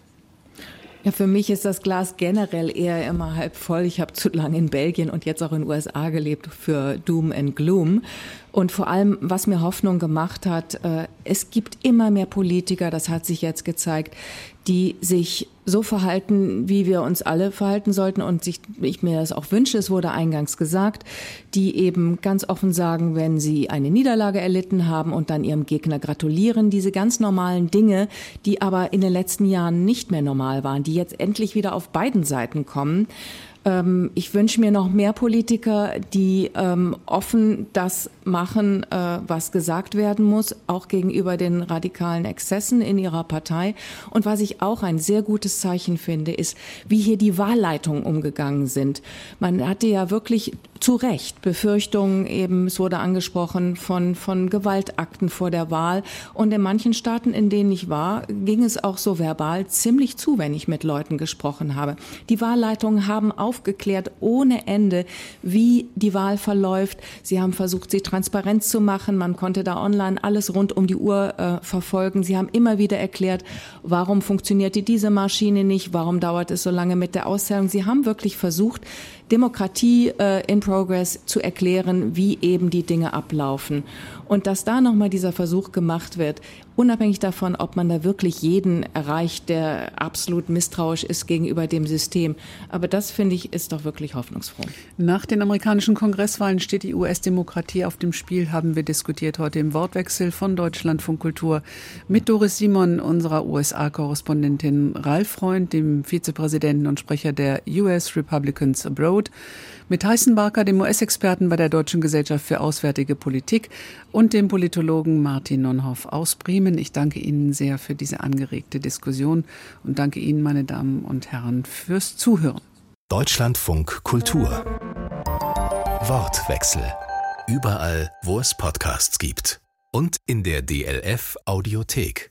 Ja, für mich ist das Glas generell eher immer halb voll. Ich habe zu lange in Belgien und jetzt auch in den USA gelebt für Doom and Gloom. Und vor allem, was mir Hoffnung gemacht hat, äh, es gibt immer mehr Politiker, das hat sich jetzt gezeigt, die sich so verhalten, wie wir uns alle verhalten sollten und sich, ich mir das auch wünsche, es wurde eingangs gesagt, die eben ganz offen sagen, wenn sie eine Niederlage erlitten haben und dann ihrem Gegner gratulieren, diese ganz normalen Dinge, die aber in den letzten Jahren nicht mehr normal waren, die jetzt endlich wieder auf beiden Seiten kommen. Ähm, ich wünsche mir noch mehr Politiker, die ähm, offen das machen, äh, was gesagt werden muss, auch gegenüber den radikalen Exzessen in ihrer Partei. Und was ich auch ein sehr gutes Zeichen finde, ist, wie hier die Wahlleitungen umgegangen sind. Man hatte ja wirklich zu Recht Befürchtungen eben, es wurde angesprochen, von, von Gewaltakten vor der Wahl. Und in manchen Staaten, in denen ich war, ging es auch so verbal ziemlich zu, wenn ich mit Leuten gesprochen habe. Die Wahlleitungen haben auf aufgeklärt ohne Ende, wie die Wahl verläuft. Sie haben versucht, sie transparent zu machen. Man konnte da online alles rund um die Uhr äh, verfolgen. Sie haben immer wieder erklärt, warum funktioniert diese Maschine nicht, warum dauert es so lange mit der Auszählung. Sie haben wirklich versucht, Demokratie äh, in Progress zu erklären, wie eben die Dinge ablaufen. Und dass da nochmal dieser Versuch gemacht wird, unabhängig davon, ob man da wirklich jeden erreicht, der absolut misstrauisch ist gegenüber dem System. Aber das, finde ich, ist doch wirklich hoffnungsfroh. Nach den amerikanischen Kongresswahlen steht die US-Demokratie auf dem Spiel, haben wir diskutiert heute im Wortwechsel von Deutschlandfunk Kultur mit Doris Simon, unserer USA-Korrespondentin Ralf Freund, dem Vizepräsidenten und Sprecher der US Republicans Abroad, mit Tyson Barker, dem US-Experten bei der Deutschen Gesellschaft für Auswärtige Politik und dem Politologen Martin Nonhoff aus Bremen. Ich danke Ihnen sehr für diese angeregte Diskussion und danke Ihnen, meine Damen und Herren, fürs Zuhören. Deutschlandfunk Kultur Wortwechsel. Überall, wo es Podcasts gibt. Und in der DLF Audiothek.